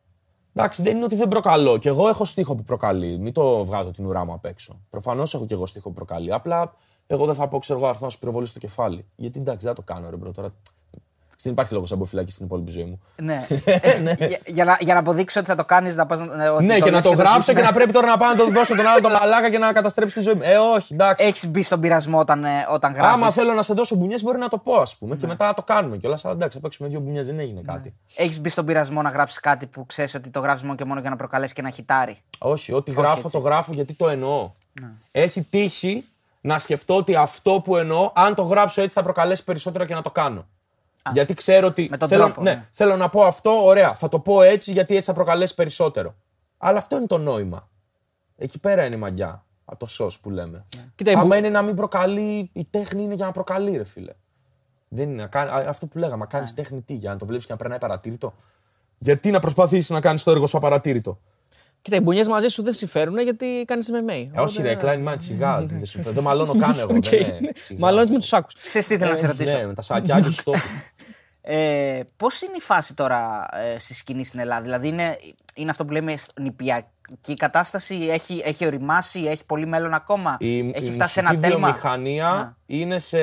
Εντάξει, δεν είναι ότι δεν προκαλώ. Και εγώ έχω στίχο που προκαλεί. Μην το βγάζω την ουρά μου απ' έξω. Προφανώς έχω και εγώ στίχο που προκαλεί. Απλά εγώ δεν θα πω, ξέρω εγώ, θα 'ρθω να σου πυροβολήσω στο κεφάλι. Γιατί εντάξει, δεν θα το κάνω, ρε bro. Τώρα δεν υπάρχει λόγος από φυλακή στην υπόλοιπη ζωή μου.
Ναι. για, για, να, για να αποδείξεις ότι θα το κάνεις, να πας.
ναι, και να το γράψω και να πρέπει τώρα να πάω να το δώσω τον άλλο τον μαλάκα και να καταστρέψει τη ζωή μου. Ε, όχι, εντάξει.
Έχεις μπει στον πειρασμό όταν, ε, όταν γράφεις.
Άμα θέλω να σε δώσω μπουνιές, μπορεί να το πω, ας πούμε, και μετά να το κάνουμε κιόλας. Αλλά εντάξει, θα παίξουμε δύο μπουνιές, δεν έγινε κάτι.
Έχεις μπει στον πειρασμό να γράψεις κάτι που ξέρεις ότι το γράφεις μόνο και μόνο για να προκαλέσει και να χιτάρει;
Όχι, ό,τι γράφω το γράφω γιατί το εννοώ. Έχει τύχει να σκεφτώ ότι αυτό που εννοώ, αν το γράψω έτσι θα προκαλέσει περισσότερο και να το κάνω. Γιατί ξέρω ότι.
με τον
θέλω,
τρόπο,
ναι,
ναι.
θέλω να πω αυτό, ωραία. Θα το πω έτσι γιατί έτσι θα προκαλέσει περισσότερο. Αλλά αυτό είναι το νόημα. Εκεί πέρα είναι η μαγιά. Α, Το σο που λέμε.
Κοίτα, η
Άμα
μπου-
είναι να μην προκαλεί, η τέχνη είναι για να προκαλεί, ρε φίλε. Δεν είναι να κάνει, α, αυτό που λέγαμε, να κάνεις
Ναι.
τέχνη τι, για να το βλέπεις και να περνάει παρατήρητο. Γιατί να προσπαθήσεις να κάνεις το έργο σου απαρατήρητο;
Κοίτα, οι μπουνιές μαζί σου δεν συμφέρουν γιατί κάνεις MMA.
Ε, όχι, ρε, Klein Man, σιγά. δεν συμφέρει. Δεν μαλώνω καν εγώ.
Οκ.
δεν είναι- σιγά.
Μάλλον με τους άκους.
Ξέρεις τι ήθελα να σε ρωτήσω.
Ναι, με τα σακιά και τους τόπους.
Ε, Πώς είναι η φάση τώρα ε, στη σκηνή στην Ελλάδα, Δηλαδή είναι, είναι αυτό που λέμε νηπιακή κατάσταση, έχει, έχει οριμάσει, έχει πολύ μέλλον ακόμα;
Η,
έχει
η
φτάσει σε ένα
μουσική
τέλμα.
βιομηχανία είναι σε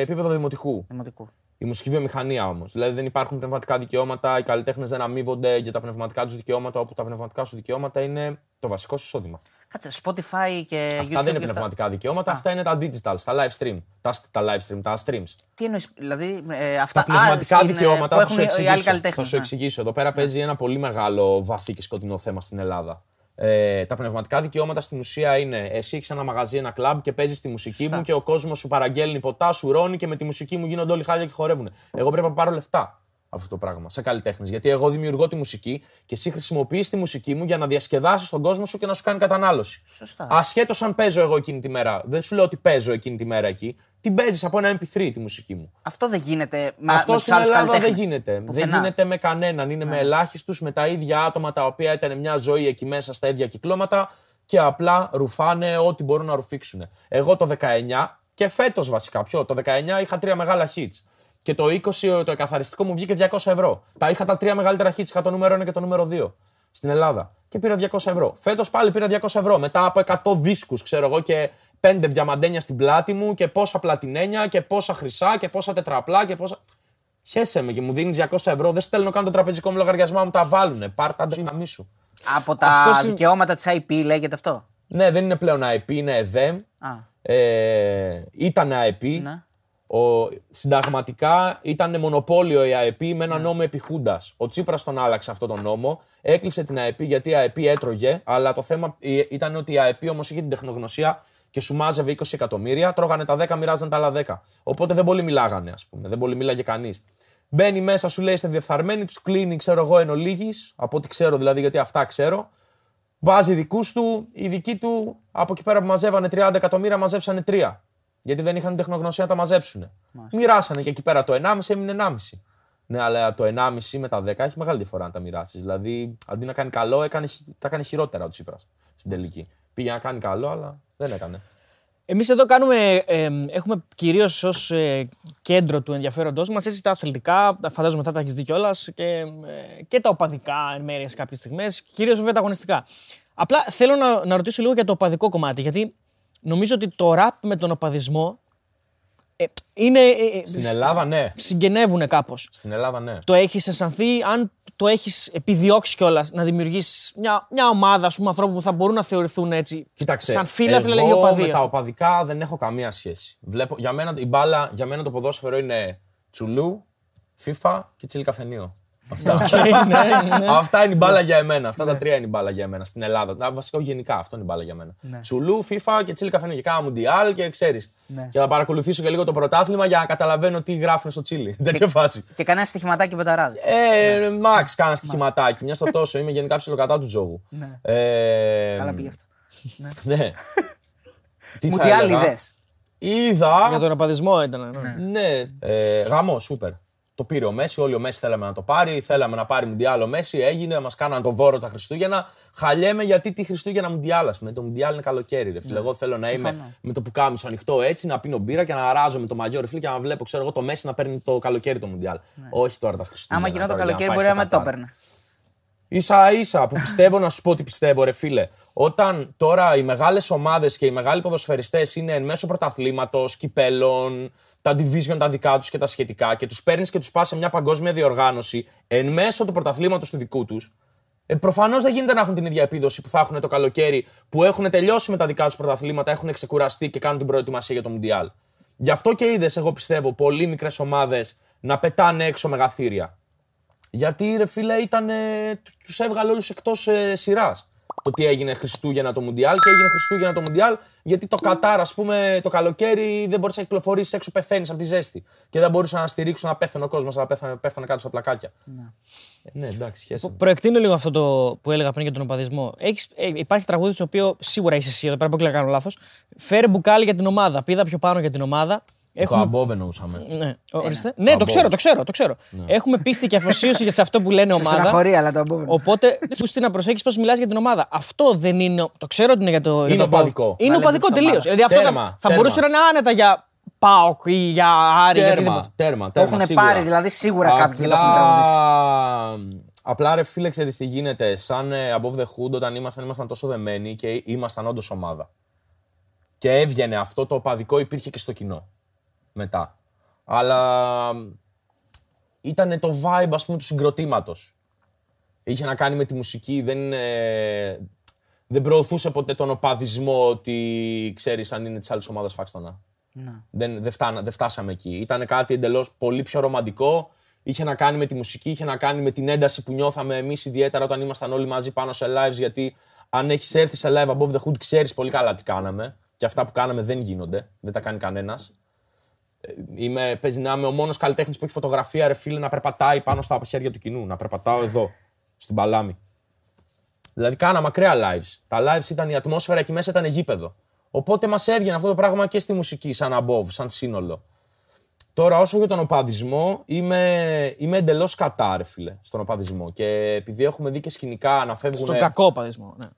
επίπεδο δημοτικού.
Δημοτικού.
Η μουσική βιομηχανία όμως. Δηλαδή δεν υπάρχουν πνευματικά δικαιώματα, οι καλλιτέχνες δεν αμείβονται για τα πνευματικά τους δικαιώματα, όπου τα πνευματικά σου δικαιώματα είναι το βασικό σου εισόδημα.
Κάτσε, Spotify και YouTube.
Αυτά δεν είναι
και
πνευματικά δικαιώματα, αυτά είναι τα digital, τα live stream. Τα, τα live stream, τα streams.
Τι εννοείς, δηλαδή ε, αυτά
Τα πνευματικά
ας, στην, ε,
δικαιώματα
που
θα σου
έχουν οι άλλοι
εξηγήσω.
καλλιτέχνες.
Θα σου
ναι.
εξηγήσω. Εδώ πέρα παίζει ένα πολύ μεγάλο βαθύ και σκοτεινό θέμα στην Ελλάδα. Ε, τα πνευματικά δικαιώματα στην ουσία είναι εσύ έχεις ένα μαγαζί, ένα κλαμπ και παίζεις τη μουσική μου και ο κόσμος σου παραγγέλνει ποτά, σου ρώνει και με τη μουσική μου γίνονται όλοι χάλια και χορεύουν. Εγώ πρέπει να πάρω λεφτά από αυτό το πράγμα σε καλλιτέχνες. Γιατί εγώ δημιουργώ τη μουσική και εσύ χρησιμοποιείς τη μουσική μου για να διασκεδάσεις τον κόσμο σου και να σου κάνει κατανάλωση.
Σωστά.
Ασχέτως αν παίζω εγώ εκείνη τη μέρα. Δεν σου λέω ότι παίζω εκείνη τη μέρα εκεί. Την παίζεις από ένα MP3 τη μουσική μου.
Αυτό δεν γίνεται με,
Αυτό
με τους
στην
άλλους
Ελλάδα δεν
καλλιτέχνες.
γίνεται.
Πουθενά. Ναι.
Δεν γίνεται με κανέναν. Είναι με ελάχιστους, με τα ίδια άτομα τα οποία ήταν μια ζωή εκεί μέσα στα ίδια κυκλώματα και απλά ρουφάνε ό,τι μπορούν να ρουφήξουν. Εγώ το 19 και φέτος βασικά πιο. Το 19 είχα τρία μεγάλα hits. Και το 20 το εκαθαριστικό μου βγήκε 200 ευρώ. Τα είχα τα τρία μεγαλύτερα hits. Είχα το νούμερο 1 και το νούμερο 2 στην Ελλάδα. Και πήρα 200 ευρώ. Φέτος πάλι πήρα 200 ευρώ. Μετά από 100 δίσκους, ξέρω εγώ, και 5 διαμαντένια στην πλάτη μου και πόσα πλατινένια και πόσα χρυσά και πόσα τετραπλά και πόσα. Χέσε με και μου δίνεις 200 ευρώ, δεν στέλνω καν το τραπεζικό μου λογαριασμό, μου τα βάλουνε. Πάρτα τα γάμι σου.
Από τα
Αυτό είναι-
δικαιώματα της IP λέγεται αυτό;
Ναι, δεν είναι πλέον IP, είναι ΕΔΕΜ.
Α.
Ε, ήταν IP.
Ναι.
Ο, συνταγματικά ήταν μονοπόλιο η ΑΕΠ με ένα νόμο επί Χούντας. Ο Τσίπρας τον άλλαξε αυτό τον νόμο. Έκλεισε την ΑΕΠ γιατί η ΑΕΠ έτρωγε, αλλά το θέμα ε, ήταν ότι η ΑΕΠ όμως είχε την τεχνογνωσία και σου μάζευε 20 εκατομμύρια, τρώγανε τα 10, μοιράζαν τα άλλα 10. Οπότε δεν πολύ μιλάγανε, ας πούμε. Δεν πολύ μίλαγε κανείς. Μπαίνει μέσα, σου λέει είστε διεφθαρμένοι, τους κλείνει, ξέρω εγώ, εν ολίγης, από ό,τι ξέρω δηλαδή, γιατί αυτά ξέρω. Βάζει δικούς του, οι δικοί του από εκεί πέρα που μαζεύανε 30 εκατομμύρια μαζέψανε 3. Γιατί δεν είχαν τεχνογνωσία να τα μαζέψουν. Μοιράσανε και εκεί πέρα το 1,5 έμεινε 1,5. Ναι, αλλά το 1,5 με τα 10 έχει μεγάλη διαφορά να τα μοιράσεις. Δηλαδή, αντί να κάνει καλό, έκανε, χει- τα έκανε χειρότερα ο Τσίπρας στην τελική. Πήγε να κάνει καλό, αλλά δεν έκανε.
Εμείς εδώ κάνουμε, ε, έχουμε κυρίως ως κέντρο του ενδιαφέροντός μας έτσι τα αθλητικά, τα φαντάζομαι θα τα έχεις δει κιόλας και, ε, και τα οπαδικά εν μέρει σε κάποιες στιγμές, κυρίως βέβαια τα αγωνιστικά. Απλά θέλω να, να ρωτήσω λίγο για το οπαδικό κομμάτι, γιατί νομίζω ότι το ραπ με τον οπαδισμό ε, είναι. ε, ε,
Στην Ελλάδα, ναι.
Συγγενεύουν κάπως.
Στην Ελλάδα, ναι.
Το έχεις αισθανθεί, αν το έχεις επιδιώξει κιόλας να δημιουργήσει μια, μια ομάδα ας πούμε, ανθρώπων που θα μπορούν να θεωρηθούν έτσι.
Κοίταξε.
Σαν φίλα,
εγώ
λέγει οπαδί.
με
ας
τα
πούμε.
οπαδικά δεν έχω καμία σχέση. Βλέπω, για, μένα, η μπάλα, για μένα το ποδόσφαιρο είναι τσουλού, FIFA και τσίλι καφενείο. Αυτά.
ναι, ναι.
Αυτά είναι η μπάλα για εμένα. Αυτά τα τρία είναι η μπάλα για εμένα στην Ελλάδα. Α, Βασικά γενικά αυτό είναι η μπάλα για μένα.
Ναι.
Τσουλού, FIFA και τσίλι καφενείο. Και κάνα μουντιάλ και ξέρεις.
Ναι.
Και θα παρακολουθήσω και λίγο το πρωτάθλημα για να καταλαβαίνω τι γράφουν στο τσίλι. Τέτοια φάση.
Και κανένα στοιχηματάκι πεταράδι.
Ε, Μαξ, κάνα στοιχηματάκι. Μια στο τόσο. Είμαι γενικά ψιλοκατά του τζόγου. Ε,
Καλά πήγε αυτό.
ναι. Τι
Μου
θα
τι άλλοι
έλεγα;
είδες.
Είδα.
Για τον οπαδισμό ήταν. ναι.
Ναι. Ε, γαμό, σούπερ. Το πήρε ο Μέση, όλοι ο Μέση θέλαμε να το πάρει. Θέλαμε να πάρει Μουντιάλ ο Μέση. Έγινε, μας κάναν το δώρο τα Χριστούγεννα. Χαλιέμαι γιατί τι Χριστούγεννα Μουντιάλ. Με το Μουντιάλ είναι καλοκαίρι. Ρε. Φίλε. Εγώ θέλω να είμαι
Συμφωνώ.
με το πουκάμισο ανοιχτό έτσι, να πίνω μπύρα και να ράζω με το μαγιό ρε φίλε και να βλέπω ξέρω εγώ, το Μέση να παίρνει το καλοκαίρι το Μουντιάλ. Όχι τώρα τα Χριστούγεννα.
Άμα γινόταν
τώρα, για
καλοκαίρι,
πάει
μπορεί να
στο
με το
Κατάρ.
έπαιρνε.
Σα ίσα που πιστεύω να σου πω ότι πιστεύω, ρε φίλε. Όταν τώρα οι μεγάλες ομάδες και οι μεγάλοι ποδοσφαιριστές είναι εν μέσω πρωταθλήματος, κυπέλων, τα division τα δικά τους και τα σχετικά και τους παίρνεις και τους πας σε μια παγκόσμια διοργάνωση εν μέσω του πρωταθλήματος του δικού τους, ε, Προφανώς δεν γίνεται να έχουν την ίδια επίδοση που θα έχουν το καλοκαίρι που έχουν τελειώσει με τα δικά τους πρωταθλήματα, έχουν ξεκουραστεί και κάνουν την προετοιμασία για το Μουντιάλ. Γι' αυτό και είδες, εγώ πιστεύω, πολύ μικρές ομάδες να πετάνε έξω μεγαθύρια. Γιατί ρε φίλε, ήταν, του έβγαλε όλους εκτός ε, σειράς. Το τι έγινε Χριστούγεννα το Μουντιάλ και έγινε Χριστούγεννα το Μουντιάλ γιατί το Κατάρ, ας πούμε, το καλοκαίρι δεν μπορούσε να κυκλοφορήσεις έξω, πεθαίνεις από τη ζέστη. Και δεν μπορούσαν να στηρίξουν να πέθανε ο κόσμος, να πέθανε, πέφτανε κάτω στα πλακάκια. Ναι, ε, ναι εντάξει, σχέση.
Προεκτείνω λίγο αυτό το που έλεγα πριν για τον οπαδισμό. Έχεις, ε, υπάρχει τραγούδι το οποίο σίγουρα είσαι εσύ εδώ πέρα, που κάνω λάθος. Φέρε μπουκάλι για την ομάδα. Πήδα πιο πάνω για την ομάδα.
Έχουμε... Το αμπόβ εννοούσαμε.
Ναι, ορίστε. ναι το ξέρω, το ξέρω. Το ξέρω. Ναι. Έχουμε πίστη και αφοσίωση για σε αυτό που λένε ομάδα.
αλλά το αμπόβ.
Οπότε σου να προσέχεις πώς μιλάς για την ομάδα. Αυτό δεν είναι. Το ξέρω ότι είναι για το.
Είναι οπαδικό.
Είναι οπαδικό τελείως. Δηλαδή αυτό θα, θα μπορούσε να είναι άνετα για Πάοκ ή για Άρη.
Τέρμα, τέρμα,
Το έχουν πάρει δηλαδή σίγουρα κάποιοι και το έχουν τραγουδίσει.
Απλά ρε φίλε, ξέρεις τι γίνεται. Σαν ε, above the hood, όταν ήμασταν, ήμασταν τόσο δεμένοι και ήμασταν όντως ομάδα. Και έβγαινε αυτό το οπαδικό, υπήρχε και στο κοινό μετά. Αλλά ήταν το vibe, ας πούμε, του συγκροτήματος. Είχε να κάνει με τη μουσική, δεν, ε, δεν προωθούσε ποτέ τον οπαδισμό ότι ξέρεις αν είναι της άλλης ομάδας φάξτονα. Ναι. Δεν, δεν, δεν φτάσαμε εκεί. Ήταν κάτι εντελώς πολύ πιο ρομαντικό. Είχε να κάνει με τη μουσική, είχε να κάνει με την ένταση που νιώθαμε εμείς ιδιαίτερα όταν ήμασταν όλοι μαζί πάνω σε lives. Γιατί αν έχεις έρθει σε live above the hood, ξέρεις πολύ καλά τι κάναμε. Και αυτά που κάναμε δεν γίνονται. Δεν τα κάνει κανένας. Είμαι, παίζει να είμαι ο μόνος καλλιτέχνης που έχει φωτογραφία, ρε φίλε, να περπατάει πάνω στα χέρια του κοινού. Να περπατάω εδώ, στην παλάμη. Δηλαδή, κάναμε ακραία lives. Τα lives ήταν η ατμόσφαιρα εκεί μέσα, ήταν γήπεδο. Οπότε μας έβγαινε αυτό το πράγμα και στη μουσική, σαν above, σαν σύνολο. Τώρα, όσο για τον οπαδισμό, είμαι, είμαι εντελώς κατά, ρε φίλε, στον οπαδισμό. Και επειδή έχουμε δει και σκηνικά να φεύγουν.
Στον κακό οπαδισμό, ναι.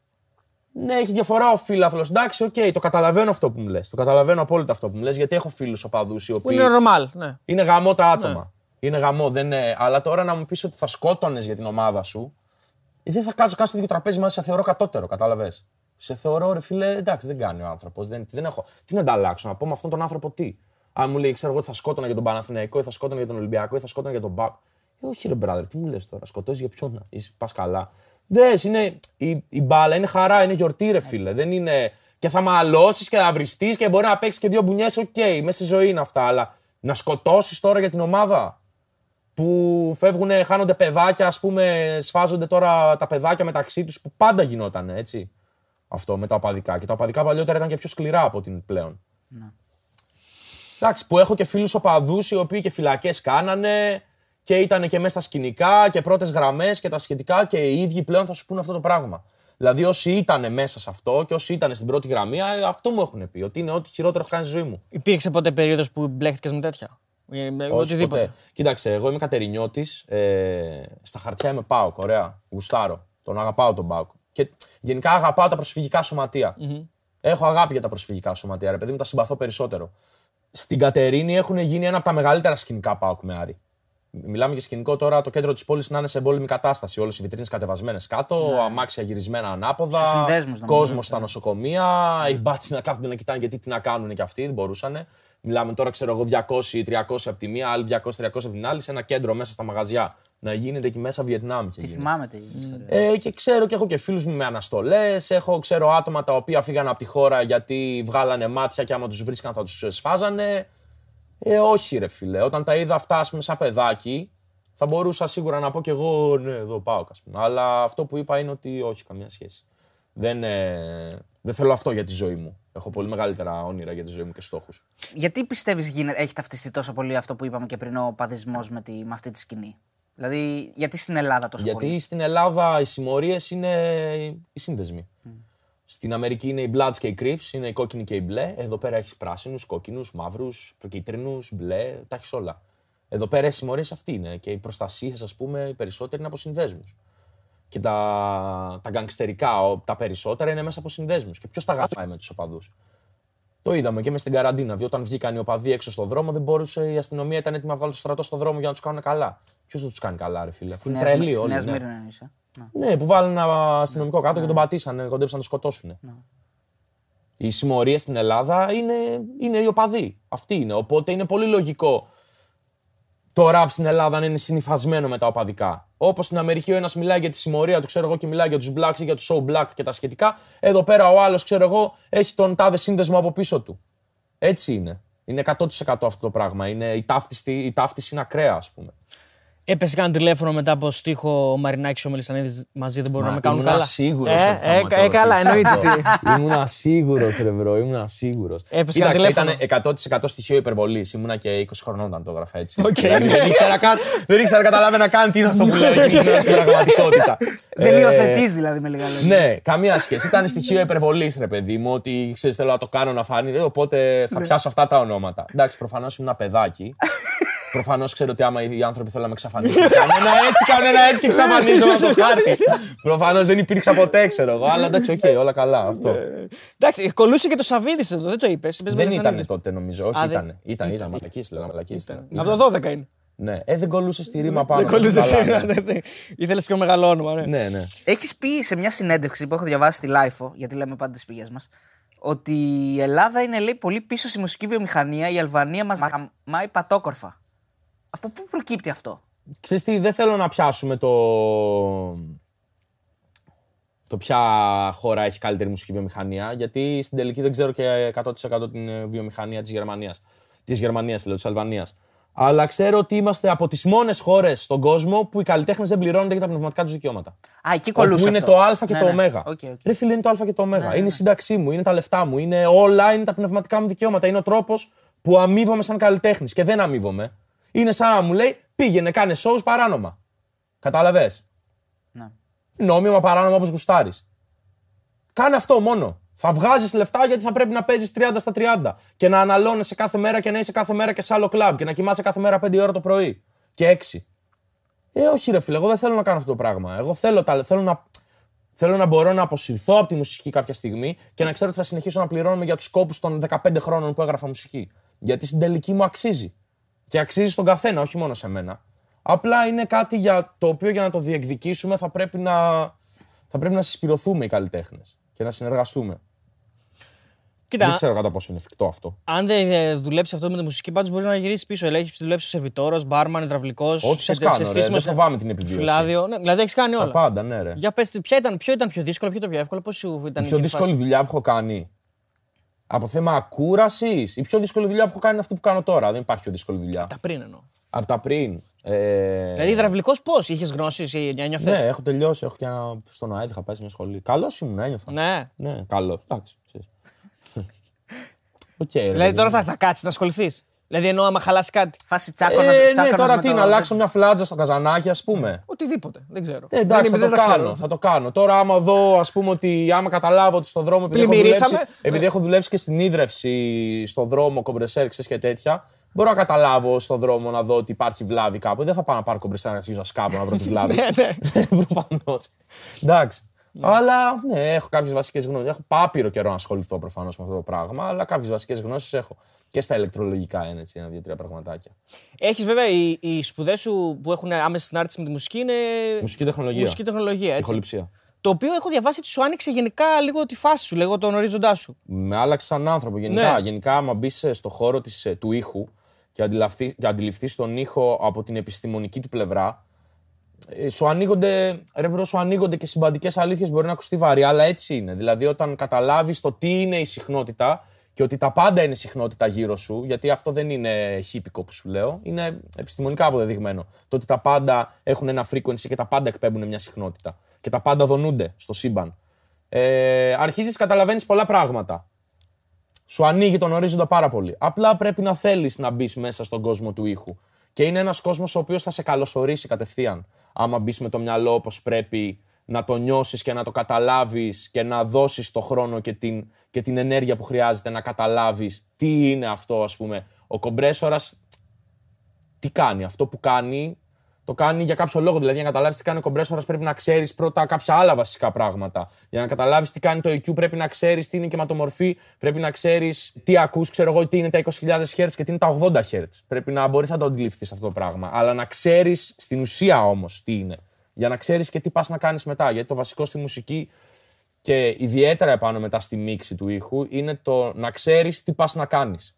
Ναι, έχει διαφορά ο φίλαθλος. Εντάξει, OK, okay, το καταλαβαίνω αυτό που μου λες. Το καταλαβαίνω απόλυτα αυτό που μου λες, γιατί έχω φίλους οπαδούς οι οποίοι.
είναι normal, ναι.
Είναι γαμώ τα άτομα. Ναι. Είναι γαμώ, δεν είναι. Αλλά τώρα να μου πεις ότι θα σκότωνες για την ομάδα σου, ε, δεν θα κάτσω καν στο ίδιο τραπέζι μαζί, σε θεωρώ κατώτερο, κατάλαβες. Σε θεωρώ, ρε φίλε, εντάξει, δεν κάνει ο άνθρωπος. Δεν, δεν έχω. Τι να ανταλλάξω, να πω με αυτόν τον άνθρωπο τι. Αν μου λέει, ξέρω εγώ, θα σκότωνα για τον Παναθηναϊκό ή θα σκότωνα για τον Ολυμπιακό ή θα σκότωνα για τον ΠΑΟΚ. Ε, όχι, ρε brother, τι μου λες τώρα, σκοτώσει για ποιον, είσαι πας καλά. Δες, είναι η, η μπάλα, είναι χαρά, είναι γιορτή, ρε φίλε. Δεν είναι. Και θα μαλώσεις και θα βριστείς και μπορεί να παίξεις και δύο μπουνιές, OK, okay, μέσα στη ζωή είναι αυτά. Αλλά να σκοτώσεις τώρα για την ομάδα που φεύγουν, χάνονται παιδάκια, ας πούμε, σφάζονται τώρα τα παιδάκια μεταξύ τους που πάντα γινόταν έτσι. Αυτό με τα οπαδικά. Και τα οπαδικά παλιότερα ήταν και πιο σκληρά από την πλέον. Ναι. Εντάξει, που έχω και φίλους οπαδούς οι οποίοι και φυλακές κάνανε και ήταν και μέσα στα σκηνικά και πρώτες γραμμές και τα σχετικά και οι ίδιοι πλέον θα σου πούνε αυτό το πράγμα. Δηλαδή, όσοι ήταν μέσα σε αυτό και όσοι ήταν στην πρώτη γραμμή, ε, αυτό μου έχουν πει. Ότι είναι ό,τι χειρότερο έχω κάνει στη ζωή μου.
Υπήρξε ποτέ περίοδος που μπλέχτηκες με τέτοια; Με
Όχι ποτέ. Κοίταξε, εγώ είμαι κατερινιώτης. Ε, στα χαρτιά είμαι πάω. Ωραία. Γουστάρω. Τον αγαπάω τον πάω. Και γενικά αγαπάω τα προσφυγικά Έχω αγάπη για τα προσφυγικά σωματεία. Ρε παιδί μου, τα συμπαθώ περισσότερο. Στην Κατερίνη έχουν γίνει ένα από τα μεγαλύτερα σκηνικά πάω με Άρη. Μιλάμε για σκηνικό τώρα το κέντρο της πόλης να είναι σε εμπόλεμη κατάσταση. Όλες οι βιτρίνες κατεβασμένες κάτω, ναι. αμάξια γυρισμένα ανάποδα, κόσμος στα νοσοκομεία, οι μπάτσι να κάθονται να κοιτάνε γιατί τι να κάνουν και αυτοί, δεν μπορούσαν. Μιλάμε τώρα, ξέρω εγώ, 200-300 από τη μία, άλλοι 200-300 από την άλλη, σε ένα κέντρο μέσα στα μαγαζιά. Να γίνεται εκεί μέσα Βιετνάμ.
Τι θυμάμαι τι ιστορία.
Ε, και ξέρω και έχω και φίλους μου με αναστολές. Έχω ξέρω άτομα τα οποία φύγαν από τη χώρα γιατί βγάλανε μάτια και άμα τους βρίσκαν θα τους σφάζανε. Ε, όχι, ρε φίλε. Όταν τα είδα αυτά, ας πούμε, σαν παιδάκι, θα μπορούσα σίγουρα να πω κι εγώ, ναι, εδώ πάω, ας πούμε. Αλλά αυτό που είπα είναι ότι όχι, καμία σχέση. Δεν, ε, δεν θέλω αυτό για τη ζωή μου. Έχω πολύ μεγαλύτερα όνειρα για τη ζωή μου και στόχους.
Γιατί πιστεύεις έχει ταυτιστεί τόσο πολύ αυτό που είπαμε και πριν ο παδισμός με, τη, με αυτή τη σκηνή; Δηλαδή, γιατί στην Ελλάδα τόσο
γιατί
πολύ;
Γιατί στην Ελλάδα οι συμμορίες είναι οι σύνδεσμοι. Στην Αμερική είναι οι Bloods και οι Crips, είναι οι κόκκινοι και οι μπλε. Εδώ πέρα έχεις πράσινους, κόκκινους, μαύρους, κίτρινους, μπλε, τα έχεις όλα. Εδώ πέρα οι συμμορίες αυτοί είναι και οι προστασίες, ας πούμε, οι περισσότεροι είναι από συνδέσμου. Και τα, τα γκαγκστερικά, τα περισσότερα είναι μέσα από συνδέσμους. Και ποιος τα γράφει με τους οπαδούς. Το είδαμε και μες στην καραντίνα. Διότι όταν βγήκαν οι οπαδοί έξω στον δρόμο, δεν μπορούσε η αστυνομία ήταν έτοιμη να βγάλει το στρατό στον δρόμο για να τους κάνουν καλά. Ποιος δεν τους κάνει καλά, ρε φίλε;
Στην Νέα Σμύρνη είσαι.
Ναι, που βάλουν ένα αστυνομικό κάτω και τον πατήσανε, κοντέψαν να το σκοτώσουν. Οι συμμορίες στην Ελλάδα είναι, είναι οι οπαδοί. Αυτοί είναι. Οπότε είναι πολύ λογικό το ραπ στην Ελλάδα να είναι συνυφασμένο με τα οπαδικά. Όπως στην Αμερική ο ένας μιλάει για τη συμμορία του, ξέρω εγώ, και μιλάει για τους blacks ή για του show black και τα σχετικά. Εδώ πέρα ο άλλος, ξέρω εγώ, έχει τον τάδε σύνδεσμο από πίσω του. Έτσι είναι. Είναι 100% αυτό το πράγμα. Είναι, η, ταύτιση, η ταύτιση είναι ακραία, ας πούμε.
Έπεσε καν τηλέφωνο μετά από στίχο ο Μαρινάκης και ο Μελισανίδης μαζί, δεν μπορούν να με κάνουν
ήμουνα
καλά.
σίγουρος
Ε,
ότι θα
ε,
μου το
ε, καλά,
ρωτήσεις.
εννοείται. τι.
Ήμουνα σίγουρος, ρε bro, ήμουνα σίγουρος.
Έπεσε κανένα
Κοίταξε,
τηλέφωνο.
ήταν 100% στοιχείο υπερβολής. Ήμουνα και 20 χρονών όταν το έγραφα έτσι.
Οκ,
δηλαδή,
ναι.
δεν ήξερα καν, δεν ήξερα, καταλάβαινα καν τι είναι αυτό που λέω εκείνη την ώρα στην πραγματικότητα.
Δεν
Ε,
υιοθετείς δηλαδή με λίγα λόγια.
Ναι, καμία σχέση. Ήταν στοιχείο υπερβολής, ρε παιδί μου, ότι ξέρεις, θέλω να το κάνω να φανεί, ε, οπότε θα πιάσω αυτά τα ονόματα. Εντάξει, προφανώς ήμουν ένα παιδάκι. Προφανώς ξέρω ότι άμα οι άνθρωποι θέλουν να με εξαφανίσουν. Κάνω ένα έτσι, κάνω ένα έτσι και εξαφανίζομαι από το χάρτη. Προφανώς δεν υπήρξα ποτέ, ξέρω εγώ. Αλλά εντάξει, οκ, όλα καλά. Αυτό.
Εντάξει, κολλούσε και το Σαββίδης εδώ, δεν το είπες.
Δεν ήταν τότε νομίζω. Όχι,
Α, δεν-
ήταν. Ήταν, ήταν. Μαλακίες, λέγαμε μαλακίες.
Από το 12 είναι.
Ναι, ε, δεν κολλούσε στη ρίμα πάνω.
Δεν κολλούσε
Καλά,
σήμερα.
ναι.
Ήθελες πιο μεγάλο όνομα, ναι.
Ναι, ναι.
Έχεις πει σε μια συνέντευξη που έχω διαβάσει στη LiFO, γιατί λέμε πάντα τις πηγές μας, ότι η Ελλάδα είναι λέει, πολύ πίσω στη μουσική βιομηχανία, η Αλβανία μας μάει πατόκορφα. Από πού προκύπτει αυτό;
Ξέρεις τι, δεν θέλω να πιάσουμε το... το ποια χώρα έχει καλύτερη μουσική βιομηχανία, γιατί στην τελική δεν ξέρω και 100% την ε, βιομηχανία της Γερμανίας. Της Γερμανίας, λέω, της Αλβανίας. Αλλά ξέρω ότι είμαστε από τις μόνες χώρες στον κόσμο που οι καλλιτέχνες δεν πληρώνονται για τα πνευματικά τους δικαιώματα.
Α, εκεί κολλούσε.
Όπου είναι
αυτό.
το Α και
Ναι,
το
ναι.
Ω.
OK, OK.
Ρε φίλε, είναι το Α και το Ω. είναι η σύνταξή μου, είναι τα λεφτά μου, είναι όλα, είναι τα πνευματικά μου δικαιώματα. Είναι ο τρόπος που αμείβομαι σαν καλλιτέχνης και δεν αμείβομαι. Είναι σαν να μου λέει πήγαινε, κάνε shows παράνομα. Κατάλαβες;
Ναι.
Νόμιμα παράνομα όπως γουστάρεις. Κάνε αυτό μόνο. Θα βγάζεις λεφτά γιατί θα πρέπει να παίζεις 30 στα 30 και να αναλώνεσαι κάθε μέρα και να είσαι κάθε μέρα και σε άλλο κλαμπ και να κοιμάσαι κάθε μέρα 5 ώρα το πρωί και 6. Ε, όχι, ρε φίλε, εγώ δεν θέλω να κάνω αυτό το πράγμα. Εγώ θέλω, τα, θέλω, να, θέλω να μπορώ να αποσυρθώ από τη μουσική κάποια στιγμή και να ξέρω ότι θα συνεχίσω να πληρώνομαι για τους κόπους των 15 χρόνων που έγραφα μουσική. Γιατί στην τελική μου αξίζει. Και αξίζει στον καθένα, όχι μόνο σε μένα. Απλά είναι κάτι για το οποίο για να το διεκδικήσουμε θα πρέπει να, θα πρέπει να συσπηρωθούμε οι καλλιτέχνες και να συνεργαστούμε.
Κοίτα,
Δεν ξέρω κατά πόσο είναι εφικτό αυτό.
αν δεν ε, δουλέψει αυτό με τη μουσική, πάντως μπορείς να γυρίσεις πίσω. Έχει δουλέψεις ω σεβιτόρος, μπάρμαν, υδραυλικός.
Ό,τι θες κάνω, ρε, δεν φοβάμαι την επιβίωση.
Φυλάδιο. Ναι, δηλαδή έχεις κάνει
Τα
όλα.
πάντα, ναι, ρε.
Για πες, ποια ήταν, ποιο ήταν πιο δύσκολο, ποιο ήταν πιο εύκολο, πώς σου ήταν
Η
η
πιο
εκείνη
δύσκολη
φάση;
δουλειά που έχω κάνει. Από θέμα κούραση, η πιο δύσκολη δουλειά που έχω κάνει είναι αυτή που κάνω τώρα. Δεν υπάρχει πιο δύσκολη δουλειά.
Τα πριν εννοώ.
Από τα πριν. Ε...
Δηλαδή υδραυλικός πώς, είχες γνώσεις ή νιώθες;
Ναι, έχω τελειώσει. Έχω και ένα... στον ΟΑΕΔ είχα πάει σε μια σχολή. Καλός ήμουν, ένιωθα.
Ναι.
Ναι, καλός. Εντάξει. ξέρεις. Οκ, ρε,
Δηλαδή
παιδί
τώρα
μου.
θα, θα κάτσεις να ασχοληθείς; Δηλαδή εννοώ άμα χαλάσει κάτι.
Φάση Τσάκωνα.
Ε, ναι,
Τσάκωνας
τώρα
με
τι,
το-
να αλλάξω μια φλάτζα στο καζανάκι, ας πούμε.
Οτιδήποτε. Δεν ξέρω.
Ε, εντάξει,
δεν,
θα
δεν
το
τα
κάνω.
ξέρω.
Θα το κάνω. Τώρα, άμα δω, ας πούμε, ότι άμα καταλάβω ότι στον δρόμο. Επειδή, έχω
Πλημμυρίσαμε.
δουλέψει, επειδή έχω δουλέψει και στην ίδρυυση στον δρόμο, κομπρεσέρ, ξέρεις, και τέτοια, μπορώ να καταλάβω στον δρόμο να δω ότι υπάρχει βλάβη κάπου. Δεν θα πάω να πάρω κομπρεσέρ να αρχίσω να σκάβω να βρω τη βλάβη.
Ναι, ναι.
Προφανώς. Εντάξει. Αλλά ναι, έχω κάποιες βασικές γνώσει. Έχω πάπυρο καιρό να ασχοληθώ προφανώς με αυτό το πράγμα, αλλά κάποιες βασικές γνώσεις έχω. Και στα ηλεκτρολογικά είναι έτσι, ένα-δύο-τρία πραγματάκια.
Έχεις βέβαια οι, οι σπουδές σου που έχουν άμεση συνάρτηση με τη μουσική είναι.
Μουσική τεχνολογία.
Μουσική τεχνολογία, έτσι.
Ηχοληψία.
Το οποίο έχω διαβάσει ότι σου άνοιξε γενικά λίγο τη φάση σου, λίγο τον ορίζοντά σου.
Με άλλαξε σαν άνθρωπο. Γενικά,
Ναι.
γενικά άμα μπεις στο χώρο της, ε, του ήχου και, αντιλαφθεί, και αντιληφθείς τον ήχο από την επιστημονική του πλευρά, ε, σου ανοίγονται, ρε bro, σου ανοίγονται και συμπαντικές αλήθειες, μπορεί να ακουστεί βαρύ, αλλά έτσι είναι. Δηλαδή, όταν καταλάβεις το τι είναι η συχνότητα και ότι τα πάντα είναι συχνότητα γύρω σου, γιατί αυτό δεν είναι χίπικο που σου λέω, είναι επιστημονικά αποδεδειγμένο. Το ότι τα πάντα έχουν ένα frequency και τα πάντα εκπέμπουν μια συχνότητα. Και τα πάντα δονούνται στο σύμπαν. Ε, αρχίζεις καταλαβαίνεις πολλά πράγματα σου ανοίγει τον ορίζοντα πάρα πολύ. Απλά πρέπει να θέλεις να μπεις μέσα στον κόσμο του ήχου. Και είναι ένας κόσμος ο οποίος θα σε καλωσορίσει κατευθείαν. Άμα μπεις με το μυαλό όπως πρέπει, να το νιώσεις και να το καταλάβεις και να δώσεις το χρόνο και την, και την ενέργεια που χρειάζεται να καταλάβεις τι είναι αυτό, ας πούμε. Ο κομπρέσορας τι κάνει; Αυτό που κάνει, το κάνει για κάποιο λόγο. Δηλαδή, για να καταλάβεις τι κάνει ο κομπρέσορας, πρέπει να ξέρεις πρώτα κάποια άλλα βασικά πράγματα. Για να καταλάβεις τι κάνει το EQ, πρέπει να ξέρεις τι είναι η κεματομορφή, πρέπει να ξέρεις τι ακούς, ξέρω εγώ, τι είναι τα 20.000 Hz και τι είναι τα 80 Hz. Πρέπει να μπορείς να το αντιληφθείς αυτό το πράγμα. Αλλά να ξέρεις στην ουσία όμως τι είναι. Για να ξέρεις και τι πας να κάνεις μετά. Γιατί το βασικό στη μουσική και ιδιαίτερα επάνω μετά στη μίξη του ήχου είναι το να ξέρεις τι πας να κάνεις.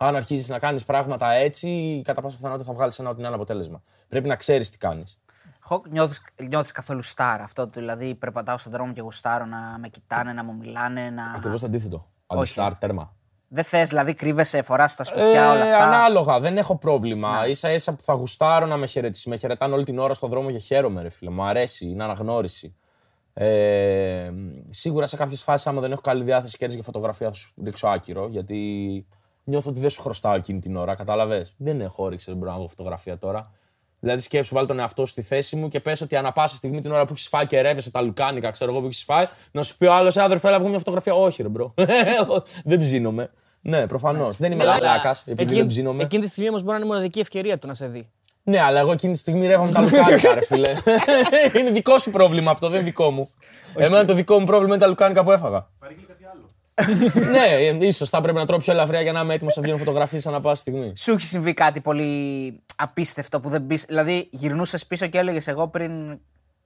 Αν αρχίζεις να κάνεις πράγματα έτσι, κατά πάσα πιθανότητα θα βγάλεις ένα ό,τι είναι ένα αποτέλεσμα. Πρέπει να ξέρεις τι κάνεις.
Χοκ, νιώθεις, νιώθεις καθόλου στάρ αυτό, το, δηλαδή περπατάω στον δρόμο και γουστάρω να με κοιτάνε, να μου μιλάνε, να...
Ακριβώς το αντίθετο. Αντιστάρ, τέρμα.
Δεν θες, δηλαδή κρύβεσαι, φοράς τα σκουφιά όλα
Ε,
αυτά.
ανάλογα, δεν έχω πρόβλημα. ίσα ίσα που θα γουστάρω να με χαιρετήσει. Με χαιρετάνε όλη την ώρα στον δρόμο και χαίρομαι, ρε φίλε. Μου αρέσει, είναι αναγνώριση. Ε, σίγουρα σε κάποιες φάσεις, άμα δεν έχω καλή διάθεση και έρθει για φωτογραφία, θα σου ρίξω άκυρο. Γιατί νιώθω ότι δεν σου χρωστάω εκείνη την ώρα, κατάλαβες; Δεν έχω όρεξη, δεν μπορώ να βγω φωτογραφία τώρα. Δηλαδή, σκέψου, βάλει τον εαυτό σου στη θέση μου και πες ότι ανά πάσα στιγμή την ώρα που έχεις φάει και ρεύεσαι τα λουκάνικα, ξέρω εγώ που έχεις φάει, να σου πει ο άλλος, αδερφέ, έλα βγω μια φωτογραφία. Όχι, ρε bro. δεν ψήνομαι. Ναι, προφανώς. Δεν είμαι λαλάκας, επειδή
Εκείνη-
δεν ψήνομαι.
Εκείνη τη στιγμή όμως μπορεί να είναι η μοναδική ευκαιρία του να σε δει.
Ναι, αλλά εγώ εκείνη τη στιγμή ρεύομαι τα λουκάνικα, ρε φίλε. είναι δικό σου πρόβλημα αυτό, δεν είναι δικό μου. Εμένα το δικό μου πρόβλημα είναι τα λουκάνικα που έφαγα.
Παρήγγειλε κάτι άλλο.
ναι, ίσως θα πρέπει να τρώω πιο ελαφριά για να είμαι έτοιμος να βγαίνω φωτογραφίες ανά πάσα στιγμή.
Σου έχει συμβεί κάτι πολύ απίστευτο που δεν μπει. Δηλαδή, γυρνούσες πίσω και έλεγες: Εγώ πριν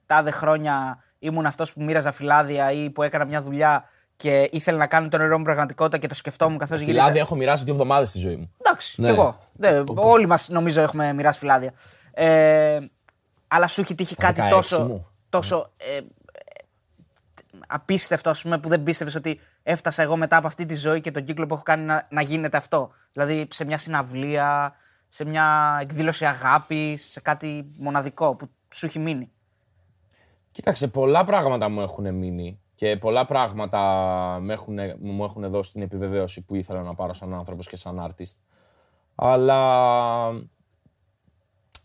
τάδε χρόνια ήμουν αυτός που μοίραζα φυλάδια ή που έκανα μια δουλειά και ήθελα να κάνω τον νερό μου πραγματικότητα και το σκεφτόμουν καθώς γύριζα.
Δηλαδή, έχω μοιράσει δύο εβδομάδες στη ζωή μου.
Εντάξει,
Ναι.
κι εγώ. Ναι, όλοι μας νομίζω έχουμε μοιράσει φυλάδια. Ε, αλλά σου έχει τύχει κάτι
16
τόσο,
μου.
τόσο ε, ε, απίστευτο, ας πούμε, που δεν πίστευες ότι έφτασα εγώ μετά από αυτή τη ζωή και τον κύκλο που έχω κάνει να, να γίνεται αυτό. Δηλαδή σε μια συναυλία, σε μια εκδήλωση αγάπη, σε κάτι μοναδικό που σου έχει μείνει.
Κοίταξε, πολλά πράγματα μου έχουν μείνει και πολλά πράγματα μου έχουν, μου έχουν δώσει την επιβεβαίωση που ήθελα να πάρω σαν άνθρωπος και σαν artist. Αλλά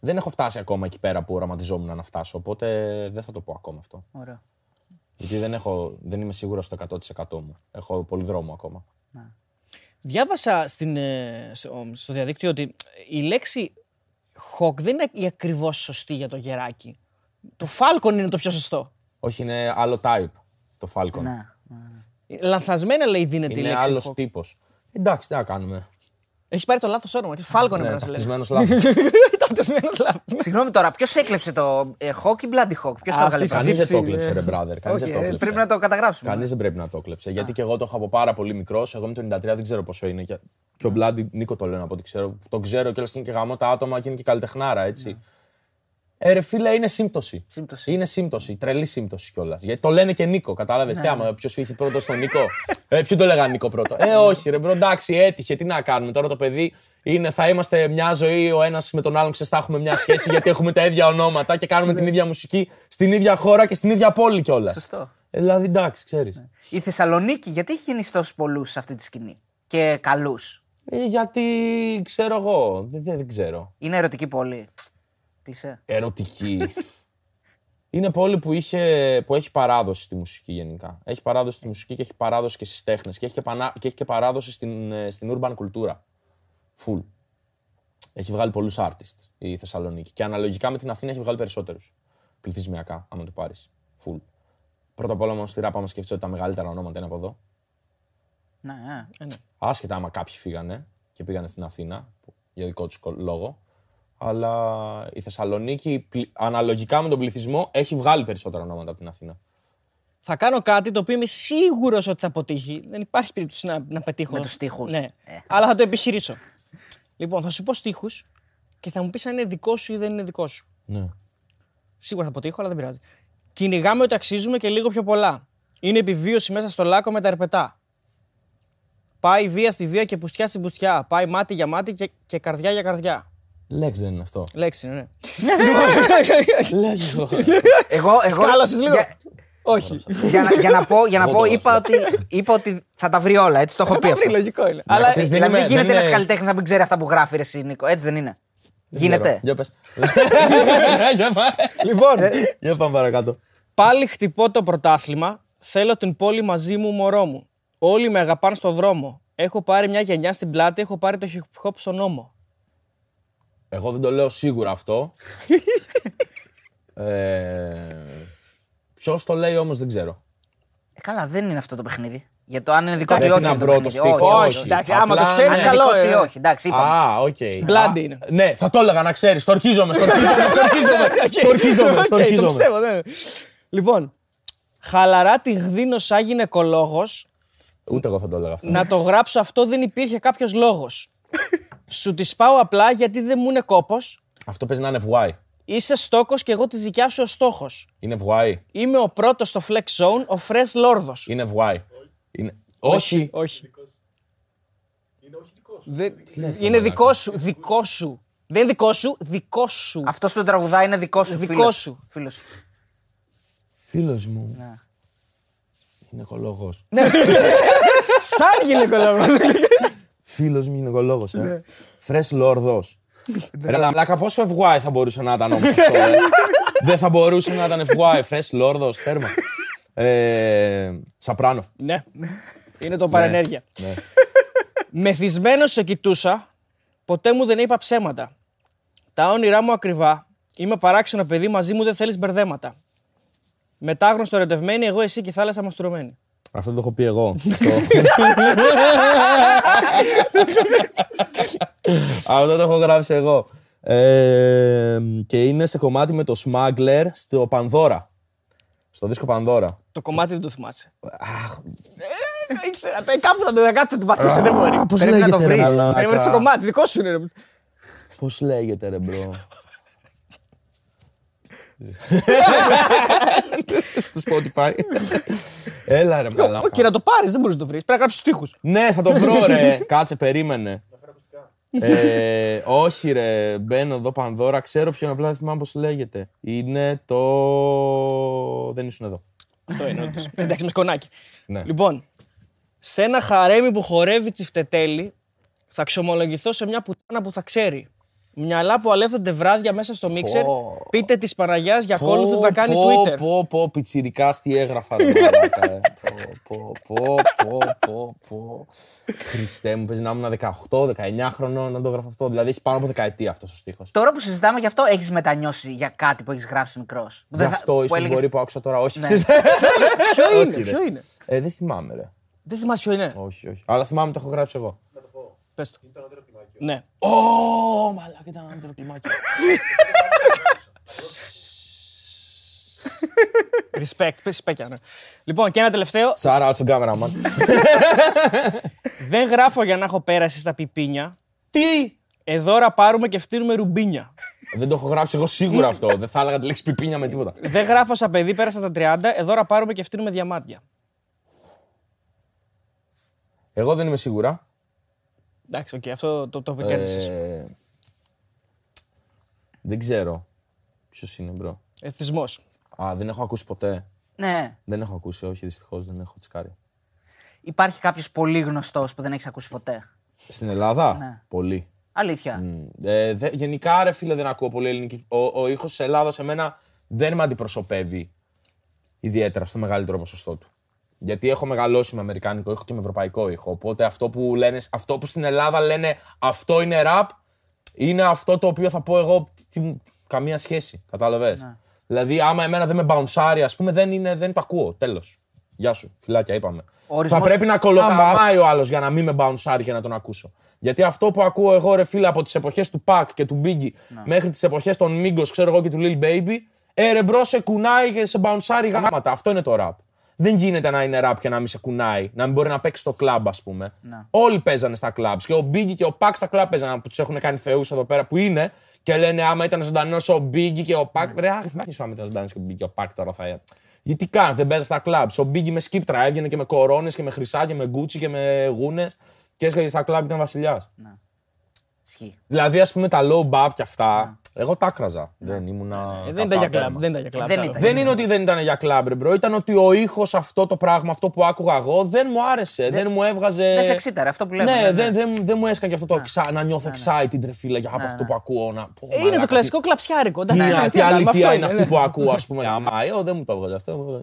δεν έχω φτάσει ακόμα εκεί πέρα που οραματιζόμουν να φτάσω, οπότε δεν θα το πω ακόμα αυτό.
Ωραία.
Γιατί δεν, έχω, δεν είμαι σίγουρος στο 100% μου. Έχω πολύ δρόμο ακόμα.
Διάβασα στην, ε, στο, στο διαδίκτυο ότι η λέξη χοκ δεν είναι η ακριβώς σωστή για το γεράκι. Το Falcon είναι το πιο σωστό.
Όχι, είναι άλλο type το Falcon.
Ναι.
Λανθασμένα λέει δίνεται η
Είναι
λέξη.
άλλος
hawk.
τύπος. Εντάξει, τι να κάνουμε.
Έχεις πάρει το λάθος όνομα. Falcon
Ναι,
έπρεπε να σε λέει.
ταυτισμένος λάθος.
Ταυτισμένο λάθος.
Συγγνώμη τώρα, ποιος έκλεψε το ε, Hawk ή Bloody Hawk, ποιος το
Αυτή
έβγαλε
η
πρώτο;
Κανείς δεν το
συζήτηση,
κλέψε,
ναι.
ρε brother. Κανείς
Όχι,
δεν το
ε,
κλέψε.
πρέπει να το καταγράψουμε.
Κανείς δεν πρέπει να το κλέψε. Γιατί και εγώ το έχω από πάρα πολύ μικρός. Εγώ είμαι το 93, δεν ξέρω πόσο είναι. Και, και ο Bloody Νίκο τον λένε από ό,τι ξέρω. Τον ξέρω κιόλας και είναι και γαμώ τα άτομα και είναι και καλλιτεχνάρα, έτσι. Ε, ρε φίλε, είναι σύμπτωση.
Σύμπτωση.
Είναι σύμπτωση, τρελή σύμπτωση κιόλας. Γιατί τον λένε και Νίκο, κατάλαβες. Τι άμα, ποιος φύγει πρώτο στον Νίκο. ε, ποιο το λέγανε Νίκο πρώτο; Ε, όχι, ρε bro, εντάξει, έτυχε, τι να κάνουμε. Τώρα το παιδί είναι, θα είμαστε μια ζωή ο ένας με τον άλλον, ξέρεις, θα έχουμε μια σχέση γιατί έχουμε τα ίδια ονόματα και κάνουμε την ίδια μουσική στην ίδια χώρα και στην ίδια πόλη κιόλας.
Σωστό.
Ε, δηλαδή, εντάξει, ξέρεις.
Η Θεσσαλονίκη, γιατί έχει γεννήσει τόσους πολλούς σε αυτή τη σκηνή. Και καλούς;
Ε, γιατί ξέρω εγώ. Δεν, δεν, δεν ξέρω.
Είναι ερωτική πόλη. Κλεισέ.
Ερωτική. Είναι πόλη που, είχε, που έχει παράδοση στη μουσική γενικά. Έχει παράδοση στη μουσική και έχει παράδοση και στις τέχνες. Και έχει και, πανά, και έχει και παράδοση στην, ε, στην urban κουλτούρα. Full. Έχει βγάλει πολλούς artists η Θεσσαλονίκη. Και αναλογικά με την Αθήνα έχει βγάλει περισσότερους. Πληθυσμιακά, άμα το πάρεις. Full. Πρώτα απ' όλα, μόνο στη ράπα, άμα σκεφτείς ότι τα μεγαλύτερα ονόματα είναι από εδώ.
Ναι, ε.
Άσχετα άμα κάποιοι φύγανε και πήγανε στην Αθήνα που- για δικό τους λόγο. Αλλά η Θεσσαλονίκη, πλη- αναλογικά με τον πληθυσμό, έχει βγάλει περισσότερα ονόματα από την Αθήνα.
Θα κάνω κάτι το οποίο είμαι σίγουρος ότι θα αποτύχει. Δεν υπάρχει περίπτωση να, να πετύχω.
Με τους στίχους.
Ναι.
Ε.
Αλλά θα το επιχειρήσω. Λοιπόν, θα σου πω στίχους και θα μου πεις αν είναι δικός σου ή δεν είναι δικός σου.
Ναι.
Σίγουρα θα αποτύχω, αλλά δεν πειράζει. Κυνηγάμε ότι αξίζουμε και λίγο πιο πολλά. Είναι επιβίωση μέσα στο λάκκο με τα ερπετά. Πάει βία στη βία και πουστιά στην πουστιά. Πάει μάτι για μάτι και, και καρδιά για καρδιά.
Λέξη δεν είναι αυτό.
Λέξη είναι, ναι.
Λέγω.
Εγώ, εγώ
Σκάλασες λίγο.
Για,
Όχι.
για, να, για να πω, για να
Εγώ
πω
το
είπα, ότι, είπα ότι θα τα βρει όλα. Έτσι το έχω πει αυτό.
λογικό είναι.
Αλλά
ξέρεις, δεν
δηλαδή, δεν
είμαι-
γίνεται
δεν
ένας
είναι-
καλλιτέχνης να μην ξέρει αυτά που γράφει ρε, εσύ, Νίκο. Έτσι δεν είναι. Γίνεται.
Για πες. Για πάμε.
λοιπόν,
Για πάμε παρακάτω.
πάλι χτυπώ το πρωτάθλημα. Θέλω την πόλη μαζί μου, μωρό μου. Όλοι με αγαπάνε στο δρόμο. Έχω πάρει μια γενιά στην πλάτη, έχω πάρει το hip hop στον νόμο.
Εγώ δεν το λέω σίγουρα αυτό. ε, Ποιος το λέει όμως δεν ξέρω.
Ε, καλά, δεν είναι αυτό το παιχνίδι. Για το αν είναι δικό του ή
Πρέπει
όχι.
να
το
βρω το
παιχνίδι.
στίχο.
Όχι,
όχι.
όχι.
Εντάξει, άμα το
Απλά,
ξέρεις,
Αν
ναι.
είναι
καλό,
δικός σου ή
ε.
όχι. Εντάξει, είπαμε.
Α, οκ.
Blood
Α,
είναι.
Ναι, θα το έλεγα να ξέρεις. Στορκίζομαι, στορκίζομαι, στορκίζομαι. Στορκίζομαι,
Οκ, το
στορκίζομαι.
πιστεύω, ναι. Λοιπόν, χαλαρά τη γδίνω σαν γυναικολόγος,
Ούτε εγώ θα το έλεγα αυτό.
να το γράψω αυτό δεν υπήρχε κάποιος λόγος. Σου τη πάω απλά γιατί δεν μου είναι κόπος.
Αυτό παίζει να είναι FY.
Είσαι στόκος και εγώ τη δικιά σου ο στόχος.
Είναι FY.
Είμαι ο πρώτος στο flex zone, ο fresh λόρδος.
Είναι FY. Είναι... Όχι.
Όχι. Δεν- Είναι δικός σου. Δικό σου. Δεν είναι δικό σου, δικό σου.
Αυτός που το τραγουδάει είναι δικό σου.
Δικό
φίλος.
σου.
Φίλος σου.
Φίλος μου. Είναι οικολόγο.
Σαν γυναικολόγος.
Φίλος μου είναι οικολόγο. Ε. Φρες λόρδος. Ρε λαμπλάκα, πόσο FY θα μπορούσε να ήταν όμω αυτό. ε? Δεν θα μπορούσε να ήταν FY. Φρε λόρδο, τέρμα. Ε, Σαπράνο.
ναι. Είναι το παρενέργεια.
Ναι.
Μεθυσμένο σε κοιτούσα, ποτέ μου δεν είπα ψέματα. Τα όνειρά μου ακριβά. Είμαι παράξενο παιδί, μαζί μου δεν θέλει μπερδέματα. Μετάγνωστο ερωτευμένη, εγώ εσύ και η θάλασσα μα τρωμένη.
Αυτό το έχω πει εγώ. Στο- Αυτό το έχω γράψει εγώ. Ε, και είναι σε κομμάτι με το Smuggler στο Πανδώρα. Στο δίσκο Πανδώρα.
Το κομμάτι δεν το θυμάσαι.
Αχ,
Ε, δεν ήξερα. Ε, Κάπου θα το κάτι θα το πατούσε, δεν μπορεί.
πώς
Πρέπει να το
λέγεται, ρε
βρεις.
μαλάκα.
Πρέπει να το κομμάτι, δικό σου είναι. ρε.
Πώς λέγεται ρε bro. του Spotify. Έλα ρε μαλάκα.
Και να το πάρεις, δεν μπορείς να το βρεις. Πρέπει να γράψεις τείχου.
Ναι, θα το βρω ρε. Κάτσε, περίμενε. Ε, όχι ρε, μπαίνω εδώ Πανδώρα, ξέρω ποιον απλά δεν θυμάμαι πώς λέγεται. Είναι το... Δεν ήσουν εδώ.
Αυτό είναι όντως. Εντάξει, με σκονάκι.
Ναι.
Λοιπόν, σε ένα χαρέμι που χορεύει τσιφτετέλη, θα ξομολογηθώ σε μια πουτάνα που θα ξέρει. Μυαλά που αλεύονται βράδια μέσα στο μίξερ, πείτε της Παναγιάς για ακόλουθο θα κάνει
πω,
Twitter.
Πω, πω, πιτσιρικάς τι έγραφα ρε μαλάκα, ε. Πω, πω, πω, πω, πω, πω. Χριστέ μου, παίζει να ήμουν 18, 19 χρονών να το γράφω αυτό. Δηλαδή έχει πάνω από δεκαετία αυτός ο στίχος.
Τώρα που συζητάμε γι' αυτό, έχεις μετανιώσει για κάτι που έχεις γράψει μικρός.
Γι' αυτό ίσως μπορεί που άκουσα τώρα, όχι. ξέρεις.
Ποιο
Όχι,
είναι,
ρε.
ποιο είναι;
Ε, δεν θυμάμαι ρε.
Δεν θυμάσαι ποιο είναι;
Όχι, όχι. Αλλά θυμάμαι το έχω γράψει εγώ.
Πες το. Ναι.
Ω, μαλάκα ήταν άντρο κλιμάκι.
Respect, respect, ναι. Λοιπόν, και ένα τελευταίο.
Shout out στον κάμεραμαν.
Δεν γράφω για να έχω πέραση στα πιπίνια.
Τι!
Εδώ ραπάρουμε και φτύνουμε ρουμπίνια.
Δεν το έχω γράψει εγώ σίγουρα αυτό. Δεν θα έλεγα τη λέξη πιπίνια με τίποτα.
Δεν γράφω σαν παιδί, πέρασα τα 30. Εδώ ραπάρουμε και φτύνουμε διαμάντια.
Εγώ δεν είμαι σίγουρα.
Εντάξει, οκ, αυτό το, το κέρδισε.
Ε, δεν ξέρω. Ποιος είναι, bro.
Εθισμό.
Α, δεν έχω ακούσει ποτέ.
Ναι.
Δεν έχω ακούσει, όχι, δυστυχώς δεν έχω τσεκάρει.
Υπάρχει κάποιος πολύ γνωστός που δεν έχεις ακούσει ποτέ;
Στην Ελλάδα,
Ναι.
πολύ.
Αλήθεια.
Μ, Ε, δε- γενικά, ρε φίλε, δεν ακούω πολύ ελληνική. Ο, ο ήχος της Ελλάδας σε μένα δεν με αντιπροσωπεύει ιδιαίτερα στο μεγαλύτερο ποσοστό του. Γιατί έχω μεγαλώσει με αμερικάνικο ήχο και με ευρωπαϊκό ήχο. Οπότε αυτό που, λένε, αυτό που στην Ελλάδα λένε αυτό είναι ραπ, είναι αυτό το οποίο θα πω εγώ. τι- τι- καμία σχέση. Κατάλαβες; Δηλαδή, άμα εμένα δεν με μπαουνσάρει, ας πούμε, δεν, είναι, δεν το ακούω. Τέλος. Γεια σου. Φιλάκια, είπαμε.
ορισμός-
Θα πρέπει να κωλογαμάει ο άλλος για να μην με μπαουνσάρει και να τον ακούσω. Γιατί αυτό που ακούω εγώ, ρε φίλε, από τις εποχές του Pac και του Biggie μέχρι τις εποχές των Migos, ξέρω εγώ και του Lil Baby, ε, ρε bro, σε κουνάει και σε μπαουνσάρει γάμα τα. Αυτό είναι το rap. Δεν γίνεται να είναι rap και να μην σε κουνάει, να μην μπορεί να παίξει στο κλαμπ, ας πούμε. Όλοι παίζανε στα κλαμπ. Και ο Biggie και ο Pac στα κλαμπ παίζανε που τους έχουν κάνει θεούς εδώ πέρα που είναι και λένε άμα ήταν ζωντανός ο Biggie και ο Pac. Ρε, άχι, μάχη άμα ήταν ζωντανός και ο Biggie και ο Pac τώρα θα. Γιατί κάνετε, δεν παίζανε στα κλαμπ. Ο Biggie με σκύπτρα έβγαινε και με κορώνες και με χρυσά και με γκούτσι και με γούνες και έσκαγε στα κλαμπ ήταν βασιλιάς.
Ισχύει.
Δηλαδή, ας πούμε, τα low bap και αυτά, εγώ τα άκραζα. Δεν ήμουνα.
Ε, δεν ήταν για
κατά
κλαμπ.
τέρμα.
Δεν ήταν για κλαμπ.
Δεν
άλλο.
ήταν.
Δεν είναι ότι δεν ήταν για κλαμπ, ρε bro. Ήταν ότι ο ήχος αυτό το πράγμα, αυτό που άκουγα εγώ, δεν μου άρεσε. Δεν, μου έβγαζε.
δεν σε εξίταρε, αυτό που λέμε,
Ναι,
ναι,
δεν,
ναι.
δεν, δεν μου έσκανε και αυτό το exci- να νιώθω excited, ρε φίλε, για από αυτό που ακούω. Να... Πω,
Ε, Είναι
μαλάκα,
το κλασικό κλαψιάρικο.
Τι,
εντάξει,
τι,
ναι,
τι
να κάνουμε,
αλήθεια
αυτό
είναι αυτή
ναι.
που ακούω, ας πούμε. Αμά, εγώ δεν μου το έβγαζε αυτό.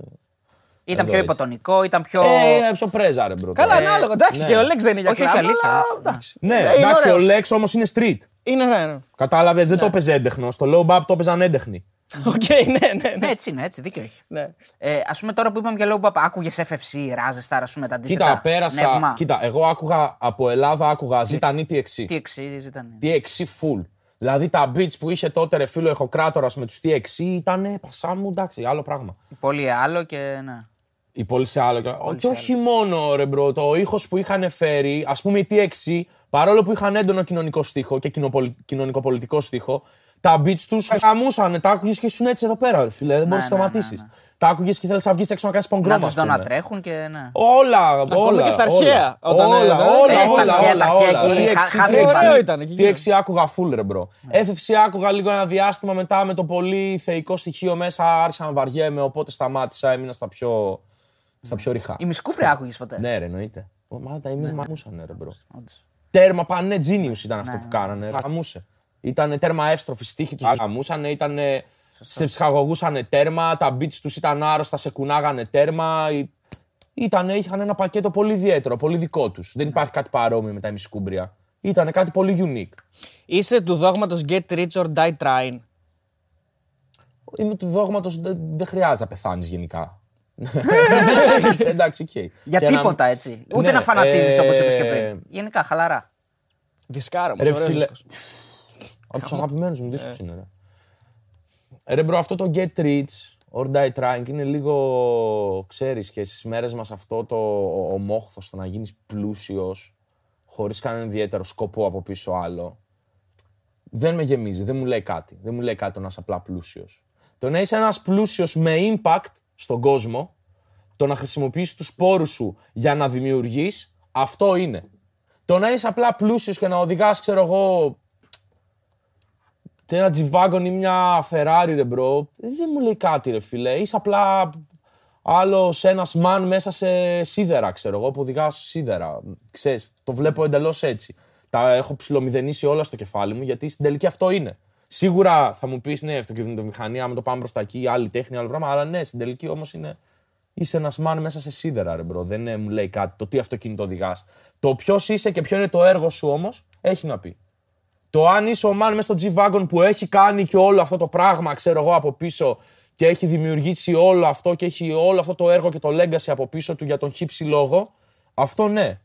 Ήταν
Εδώ
πιο
έτσι.
υποτονικό, ήταν πιο.
Ε, πιο πρέζα, ρε μπρο.
Καλά,
τώρα.
ανάλογα. Εντάξει,
ναι.
και ο Λέξ δεν είναι για
Όχι, όχι,
κλαμπ.
αλήθεια,
αλλά,
αλήθεια.
εντάξει.
Ναι,
Ε, είναι
εντάξει, ο
ωραίος.
Lex όμως είναι street.
Είναι ναι, ναι.
Κατάλαβες, δεν το έπαιζε έντεχνο. Στο low bap το έπαιζαν έντεχνοι.
Οκ, ναι, ναι.
Ναι,
ναι.
έτσι είναι, έτσι, δίκιο έχει.
ναι.
Ε, ας πούμε τώρα που είπαμε για λόγο που άκουγες FFC, Ράζεσταρ, ας πούμε τα αντίθετα.
Κοίτα, πέρασα.
Νεύμα.
Κοίτα, εγώ άκουγα από Ελλάδα, άκουγα Ζήτα Νι,
TXC. TXC ήταν.
TXC full. Δηλαδή τα beats που είχε τότε ρε φίλε ο Ηχοκράτορας με τους TXC ήταν πασά μου, εντάξει, άλλο πράγμα.
Πολύ άλλο και ναι.
Η Πόλις Εάλω. Και, και όχι μόνο ρε bro, το ήχος που είχαν φέρει, ας πούμε οι TXC, παρόλο που είχαν έντονο κοινωνικό στίχο και κοινοπολι- κοινωνικοπολιτικό στίχο, τα beats τους γαμούσαν. Τα άκουγες και ήσουν έτσι εδώ πέρα, ρε φίλε. Δεν μπορείς να
ναι, ναι,
σταματήσεις. Τα άκουγες και θέλεις να βγεις έξω να κάνεις
Να
πονγκρόμα.
τους δω να τρέχουν και ναι.
Όλα, όλα.
και στα
όλα.
αρχαία, όταν,
Όλα,
ε,
όλα,
ε,
όλα,
τα
όλα,
αρχαία, τα
όλα,
αρχαία
όλα.
εκεί,
TXC,
χα- χάθηκαν.
TXC,
Ωραίο ήταν εκεί.
TXC άκουγα full ρε μπρο. FFC άκουγα λίγο ένα διάστημα μετά με το πολύ θεϊκό στοιχείο μέσα άρχισα να βαριέμαι οπότε σταμάτησα, έμεινα στα πιο, στα πιο ριχά.
Η Μισκούπρη άκουγες ποτέ;
Ναι ρε εννοείται. Ω, Μα τα εμείς μαμούσαν ρε μπρο.
Όντως.
Τέρμα πάνε genius ήταν αυτό που κάνανε. Γαμούσε. Ήταν τέρμα εύστροφη στίχη τους. Γαμούσαν, ήταν. Σε ψυχαγωγούσαν τέρμα, τα beats τους ήταν άρρωστα, σε κουνάγανε τέρμα. Ήταν, είχαν ένα πακέτο πολύ ιδιαίτερο, πολύ δικό τους. Δεν υπάρχει κάτι παρόμοιο με τα Ημισκούμπρια. Ήταν κάτι πολύ unique.
Είσαι του δόγματος Get Rich or Die Trying;
Είμαι του δόγματος, δεν δεν χρειάζεται να πεθάνεις γενικά. Εντάξει, οκ.
Για
Και να-
τίποτα έτσι. Ούτε
Ναι,
να φανατίζεις
ε,
όπως είπες και πριν. Γενικά, χαλαρά.
Δισκάρα μου.
Ρε
ωραίος
φίλε.
δίσκος.
Από τους αγαπημένους μου δίσκους είναι, ρε. Ρε bro, αυτό το Get Rich or Die Trying είναι λίγο, ξέρεις, και στις μέρες μας αυτό το ο, ο μόχθος, το να γίνεις πλούσιος, χωρίς κανένα ιδιαίτερο σκοπό από πίσω άλλο, δεν με γεμίζει, δεν μου λέει κάτι. Δεν μου λέει κάτι το να είσαι απλά πλούσιος. Το να είσαι ένας πλούσιος με impact στον κόσμο, το να χρησιμοποιήσεις τους πόρους σου για να δημιουργείς, αυτό είναι. Το να είσαι απλά πλούσιος και να οδηγάς, ξέρω εγώ, ένα G-Wagon ή μια Ferrari, ρε bro, δεν μου λέει κάτι, ρε φίλε. Είσαι απλά άλλος ένας man μέσα σε σίδερα, ξέρω εγώ, που οδηγάς σίδερα. Ξέρεις, το βλέπω εντελώς έτσι. Τα έχω ψιλομηδενίσει όλα στο κεφάλι μου, γιατί στην τελική αυτό είναι. Σίγουρα θα μου πεις, ναι, αυτοκινητοβιομηχανία, με το πάμε προς τα εκεί, άλλη τέχνη, άλλο πράγμα, αλλά ναι, στην τελική όμως είναι. Είσαι ένας man μέσα σε σίδερα, ρε bro. Δεν ε, μου λέει κάτι το τι αυτοκίνητο οδηγάς. Το ποιος είσαι και ποιο είναι το έργο σου όμως, έχει να πει. Το αν είσαι ο man μέσα στο G-Wagon που έχει κάνει και όλο αυτό το πράγμα, ξέρω εγώ, από πίσω και έχει δημιουργήσει όλο αυτό και έχει όλο αυτό το έργο και το legacy από πίσω του για τον χι ψι λόγο, αυτό ναι.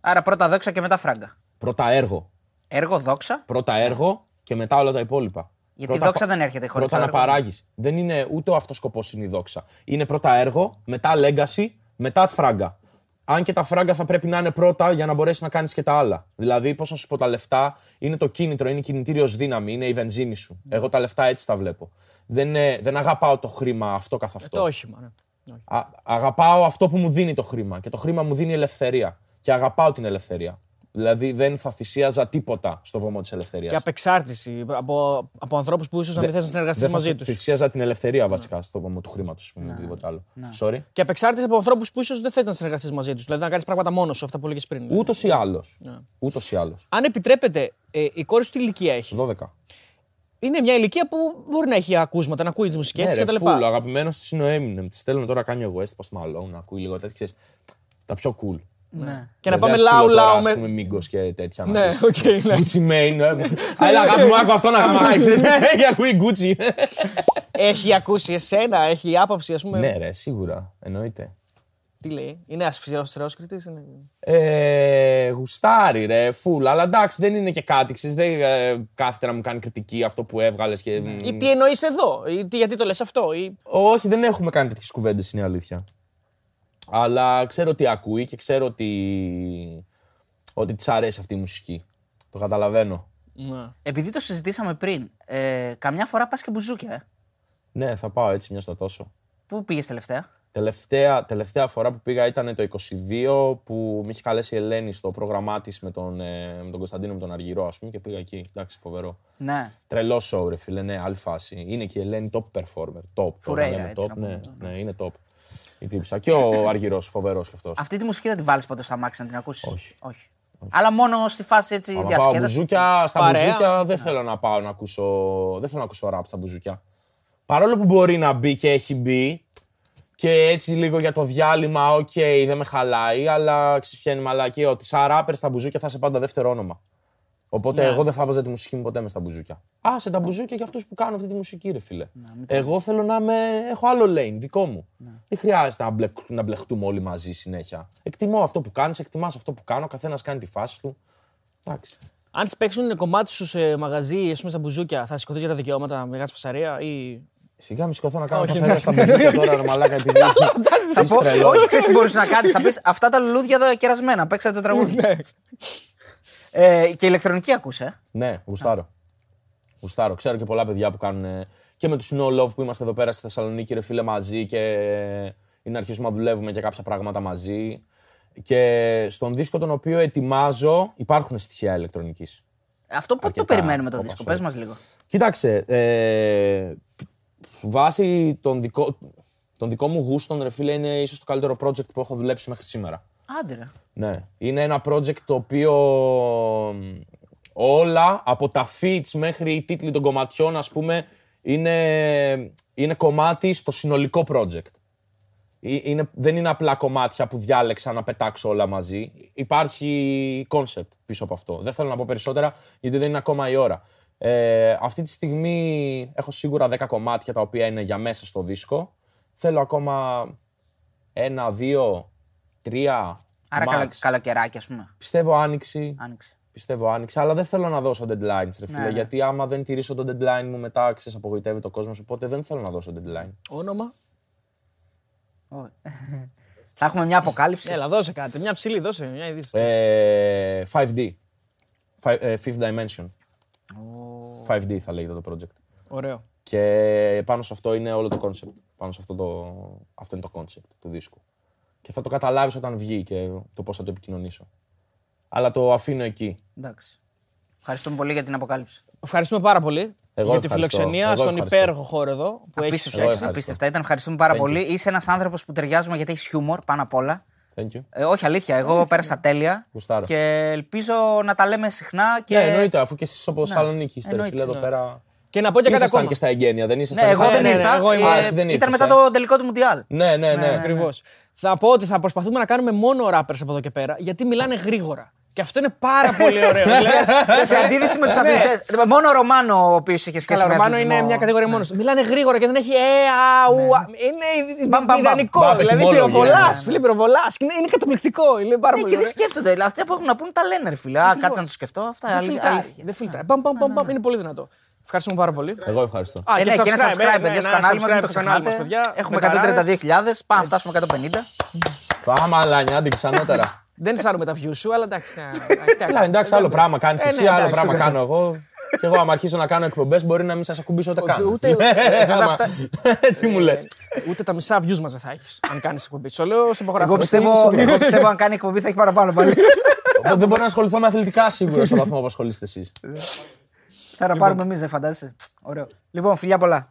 Άρα πρώτα δόξα και μετά φράγκα.
Πρώτα έργο.
Έργο δόξα.
Πρώτα έργο και μετά όλα τα υπόλοιπα.
Γιατί
Πρώτα
η δόξα
πα-
δεν έρχεται χωρίς
Πρώτα
το
να
έργο.
παράγεις. Δεν είναι ούτε ο αυτός σκοπός είναι η δόξα. Είναι πρώτα έργο, μετά legacy, μετά φράγκα. Αν και τα φράγκα θα πρέπει να είναι πρώτα για να μπορέσεις να κάνεις και τα άλλα. Δηλαδή, πώς να σου πω, τα λεφτά είναι το κίνητρο, είναι η κινητήριος δύναμη, είναι η βενζίνη σου. Εγώ τα λεφτά έτσι τα βλέπω. Δεν, ε, δεν αγαπάω το χρήμα αυτό καθ' αυτό.
Το όχημα. Ναι. Όχι.
Α, αγαπάω αυτό που μου δίνει το χρήμα. Και το χρήμα μου δίνει ελευθερία. Και αγαπάω την ελευθερία. Δηλαδή δεν θα θυσίαζα τίποτα στο βωμό της ελευθερίας.
Και απεξάρτηση από, από ανθρώπους που ίσως να μην θε να συνεργαστεί
Δεν θα
μαζί
θυ-
τους.
θυσίαζα την ελευθερία βασικά στο βωμό του χρήματος, α πούμε, οτιδήποτε άλλο. Sorry.
Και απεξάρτηση από ανθρώπους που ίσως δεν θες να συνεργαστείς μαζί τους. Δηλαδή να κάνεις πράγματα μόνος σου, αυτά που λέγες πριν.
Ούτως ή άλλως. Ούτως ή άλλως.
Αν επιτρέπετε, ε, η κόρη σου τι ηλικία έχει;
12.
Είναι μια ηλικία που μπορεί να έχει ακούσματα, να ακούει τις μουσικές
Ναι,
τη
ρε,
κτλ.
φουλ, αγαπημένος της είναι ο Eminem. Της στέλνω τώρα Kanye West, Post Malone, να ακούει λίγο τέτοια. ξέρεις, Τα πιο cool.
Ναι.
Και να
Δεν
πάμε
θα
λαού
στείλω τώρα,
λαού
ας
με.
πούμε, Migos και τέτοια. να
Ναι,
ακούσεις.
οκ, ναι.
Gucci Mane. ε. Έλα, αγάπη μου, άκου αυτό να γαμάει. ξέρεις. Έχει ακούει Gucci.
Έχει ακούσει εσένα, έχει άποψη, ας πούμε;
Ναι, ρε, σίγουρα. Εννοείται.
Τι λέει, είναι ασφυσιοστερεόσκριτη.
Ε, γουστάρι, ρε, φουλ. Αλλά εντάξει, δεν είναι και κάτι. Ξέρεις, δεν ε, κάθεται να μου κάνει κριτική αυτό που έβγαλες. Και...
Ή τι εννοείς εδώ, ή τι, γιατί το λες αυτό. Ή...
Όχι, δεν έχουμε κάνει τέτοιες κουβέντες, είναι η αλήθεια. Αλλά ξέρω τι ακούει και ξέρω ότι, ότι της αρέσει αυτή η μουσική. Το καταλαβαίνω.
Ναι.
Επειδή το συζητήσαμε πριν, ε, καμιά φορά πας και μπουζούκια, ε.
Ναι, θα πάω έτσι μιας στο τόσο.
Πού πήγες τελευταία;
Τελευταία, τελευταία φορά που πήγα ήταν το 22 που με είχε καλέσει η Ελένη στο πρόγραμμά της με, τον, ε, με τον Κωνσταντίνο με τον Αργυρό, ας πούμε, και πήγα εκεί. Εντάξει, φοβερό.
Ναι.
Τρελό show, ρε φίλε, ναι, άλλη φάση. Είναι και η Ελένη top performer. Top.
Φουρέιρα,
Όταν λέμε
έτσι,
top,
να
ναι, ναι, είναι top. Η τύψα. Και ο Αργυρός, φοβερός κι αυτός.
Αυτή τη μουσική δεν τη βάλεις ποτέ στο αμάξι να την ακούσεις;
Όχι.
Όχι. Αλλά μόνο στη φάση έτσι
Άμα πάω
διασκέδασης.
μπουζούκια, στα
Παρέα.
μπουζούκια δεν θέλω να πάω να ακούσω. Δεν θέλω να ακούσω ραπ στα μπουζούκια. Παρόλο που μπορεί να μπει και έχει μπει και έτσι λίγο για το διάλειμμα, οκ, δεν με χαλάει, αλλά ξεφιάνει μαλακή ότι σαν ράπερ στα μπουζούκια θα είσαι πάντα δεύτερο όνομα. Οπότε
Ναι.
εγώ δεν θα βάζα τη μουσική μου ποτέ μες στα μπουζούκια. Α, σε τα μπουζούκια για αυτούς που κάνουν αυτή τη μουσική, ρε φίλε. εγώ θέλω να είμαι, έχω άλλο lane, δικό μου. Δεν χρειάζεται να, μπλεκ, να μπλεχτούμε όλοι μαζί συνέχεια. Εκτιμώ αυτό που κάνεις, εκτιμάς αυτό που κάνω, ο καθένας κάνει τη φάση του. Εντάξει.
Αν τις παίξουν κομμάτι σου σε μαγαζί, ας πούμε στα μπουζούκια, θα σηκωθείς για τα δικαιώματα, να βγάζει φασαρία ή.
Σιγά μη σηκωθώ να κάνω
Όχι,
φασαρία στα μπουζούκια τώρα, ρε μαλάκα, επειδή.
Θα
Είσαι
πω,
τρελός.
όχι, ξέρεις τι μπορούσε να κάνεις. Θα πεις αυτά τα λουλούδια εδώ κερασμένα. Παίξατε το τραγούδι.
Ναι.
ε, και ηλεκτρονική ακούσε.
Ναι, γουστάρω. Γουστάρω. Ξέρω και πολλά παιδιά που κάνουν ε, και με τους No Love που είμαστε εδώ πέρα στη Θεσσαλονίκη, ρε φίλε, μαζί και είναι να αρχίσουμε να δουλεύουμε και κάποια πράγματα μαζί. Και στον δίσκο τον οποίο ετοιμάζω υπάρχουν στοιχεία ηλεκτρονικής.
Αυτό πότε το
Αρκετά,
περιμένουμε το
όπως
δίσκο;
όλοι.
Πες μας λίγο.
Κοίταξε, ε, βάσει τον δικό, τον δικό μου γούστον, ρε φίλε, είναι ίσως το καλύτερο project που έχω δουλέψει μέχρι σήμερα.
Άντε ρε.
Ναι. Είναι ένα project το οποίο μ, όλα από τα feats μέχρι οι τίτλοι των κομματιών, ας πούμε, είναι, είναι κομμάτι στο συνολικό project. Ε- Είναι, δεν είναι απλά κομμάτια που διάλεξα να πετάξω όλα μαζί. Υπάρχει concept πίσω από αυτό. Δεν θέλω να πω περισσότερα γιατί δεν είναι ακόμα η ώρα. Ε, αυτή τη στιγμή έχω σίγουρα 10 κομμάτια τα οποία είναι για μέσα στο δίσκο. Θέλω ακόμα ένα, δύο, τρία.
Άρα
max.
καλο, καλοκαιράκι, ας πούμε.
Πιστεύω άνοιξη.
Άνοιξε.
Πιστεύω άνοιξη, αλλά δεν θέλω να δώσω deadlines, ρε φίλε.
ναι.
Γιατί άμα δεν τηρήσω το deadline μου, μετά ξέρεις, απογοητεύει το κόσμος. Οπότε δεν θέλω να δώσω deadline.
Όνομα;
Όχι. Θα έχουμε μια αποκάλυψη.
Έλα, δώσε κάτι. Μια ψηλή, δώσε. Μια είδηση.
Ε, 5D. Fi- ε, Fifth Dimension. 5D θα λέγεται το project.
Ωραίο.
Και πάνω σε αυτό είναι όλο το concept. Πάνω σε αυτό, το... αυτό είναι το concept του δίσκου. Και θα το καταλάβεις όταν βγει και το πώς θα το επικοινωνήσω. Αλλά το αφήνω εκεί.
Εντάξει. Ευχαριστούμε πολύ για την αποκάλυψη.
Ευχαριστούμε πάρα πολύ
Εγώ
για τη
ευχαριστώ.
φιλοξενία
Εγώ
στον
ευχαριστώ.
υπέροχο χώρο εδώ που έχεις.
Απίστευτα,
Εγώ
έχεις,
ευχαριστώ.
απίστευτα. Ήταν ευχαριστούμε πάρα
Thank
πολύ.
you.
Είσαι ένας άνθρωπος που ταιριάζουμε γιατί έχεις χιούμορ πάνω απ' όλα.
Thank you.
Ε, όχι, αλήθεια. Εγώ πέρασα τέλεια.
Γουστάρω.
Και ελπίζω να τα λέμε συχνά. Και...
Ναι, εννοείται, αφού και εσείς από Θεσσαλονίκη είστε, ρε
εννοείται,
φίλε, εδώ
ναι.
πέρα.
Και να πω και κάτι
Ήσασταν
ακόμα.
και στα εγγένεια, δεν ήσασταν.
Ναι, εγώ δεν
ναι, ναι,
ήρθα.
εγώ
ε,
ήμουν.
Α, εσύ δεν
ήταν
ήρθες,
μετά
ε.
το τελικό του Μουντιάλ.
Ναι, ναι, ναι.
Ακριβώς. Θα πω ότι θα προσπαθούμε να κάνουμε μόνο rappers από εδώ και πέρα γιατί μιλάνε γρήγορα. Και αυτό είναι πάρα πολύ ωραίο. Δηλαδή,
Σε αντίθεση με τους
Ναι.
αθλητές. Μόνο ο Ρωμάνο ο οποίος είχε σχέση
Καλά, ο
με
Ρωμάνο
αθλητισμό.
είναι μια κατηγορία μόνος του. Μιλάνε γρήγορα και δεν έχει ε, α, ου, α. Είναι
Μπαμ, μπαμ, μπαμ.
ιδανικό.
Μπαμ,
Δηλαδή
ετοιμόλογοι,
πυροβολά,
ναι,
φίλε, πυροβολά. Είναι, είναι καταπληκτικό. Είναι πάρα
Ναι,
πολύ
και δεν
ωραίο.
σκέφτονται. Δηλαδή, αυτοί που έχουν να πούνε τα λένε, ρε φίλε. Α, κάτσε να το σκεφτώ. Αυτά
Δεν
αλη-
φιλτράρει,
αλήθεια.
Δεν φιλτράρει. Μπαμ, μπαμ, μπαμ, μπαμ, Είναι πολύ δυνατό. Ευχαριστούμε πάρα πολύ.
Εγώ ευχαριστώ.
Α,
Ε, ναι, και ένα subscribe, παιδιά, στο κανάλι μας. Μην το
στο κανάλι μας,
ξεχνάτε.
παιδιά.
Έχουμε
Μπεκαράδες.
132.000. Πάμε να φτάσουμε 150.
Πάμε, αλάνια, άντε ξανότερα.
Δεν φτάνουμε τα views σου, αλλά εντάξει. ναι,
Καλά, εντάξει, άλλο πράγμα κάνεις
Ε,
εσύ,
ναι,
άλλο
εντάξει,
πράγμα
εντάξει.
κάνω εγώ. Και εγώ, άμα αρχίσω να κάνω εκπομπές, μπορεί να μην σας ακουμπήσω ούτε καν.
ούτε- ε, δεν θα
Τι μου λες.
Ούτε τα μισά views μας δεν θα έχεις αν κάνεις εκπομπή. Στο λέω σε υπογράφω.
Εγώ πιστεύω, εγώ πιστεύω αν κάνει εκπομπή θα έχει παραπάνω πάλι.
Οπότε δεν μπορώ να ασχοληθώ με αθλητικά σίγουρα στο βαθμό που ασχολείστε εσείς.
Θα τα πάρουμε εμείς, δεν φαντάζεσαι; Ωραίο. Λοιπόν, φιλιά πολλά.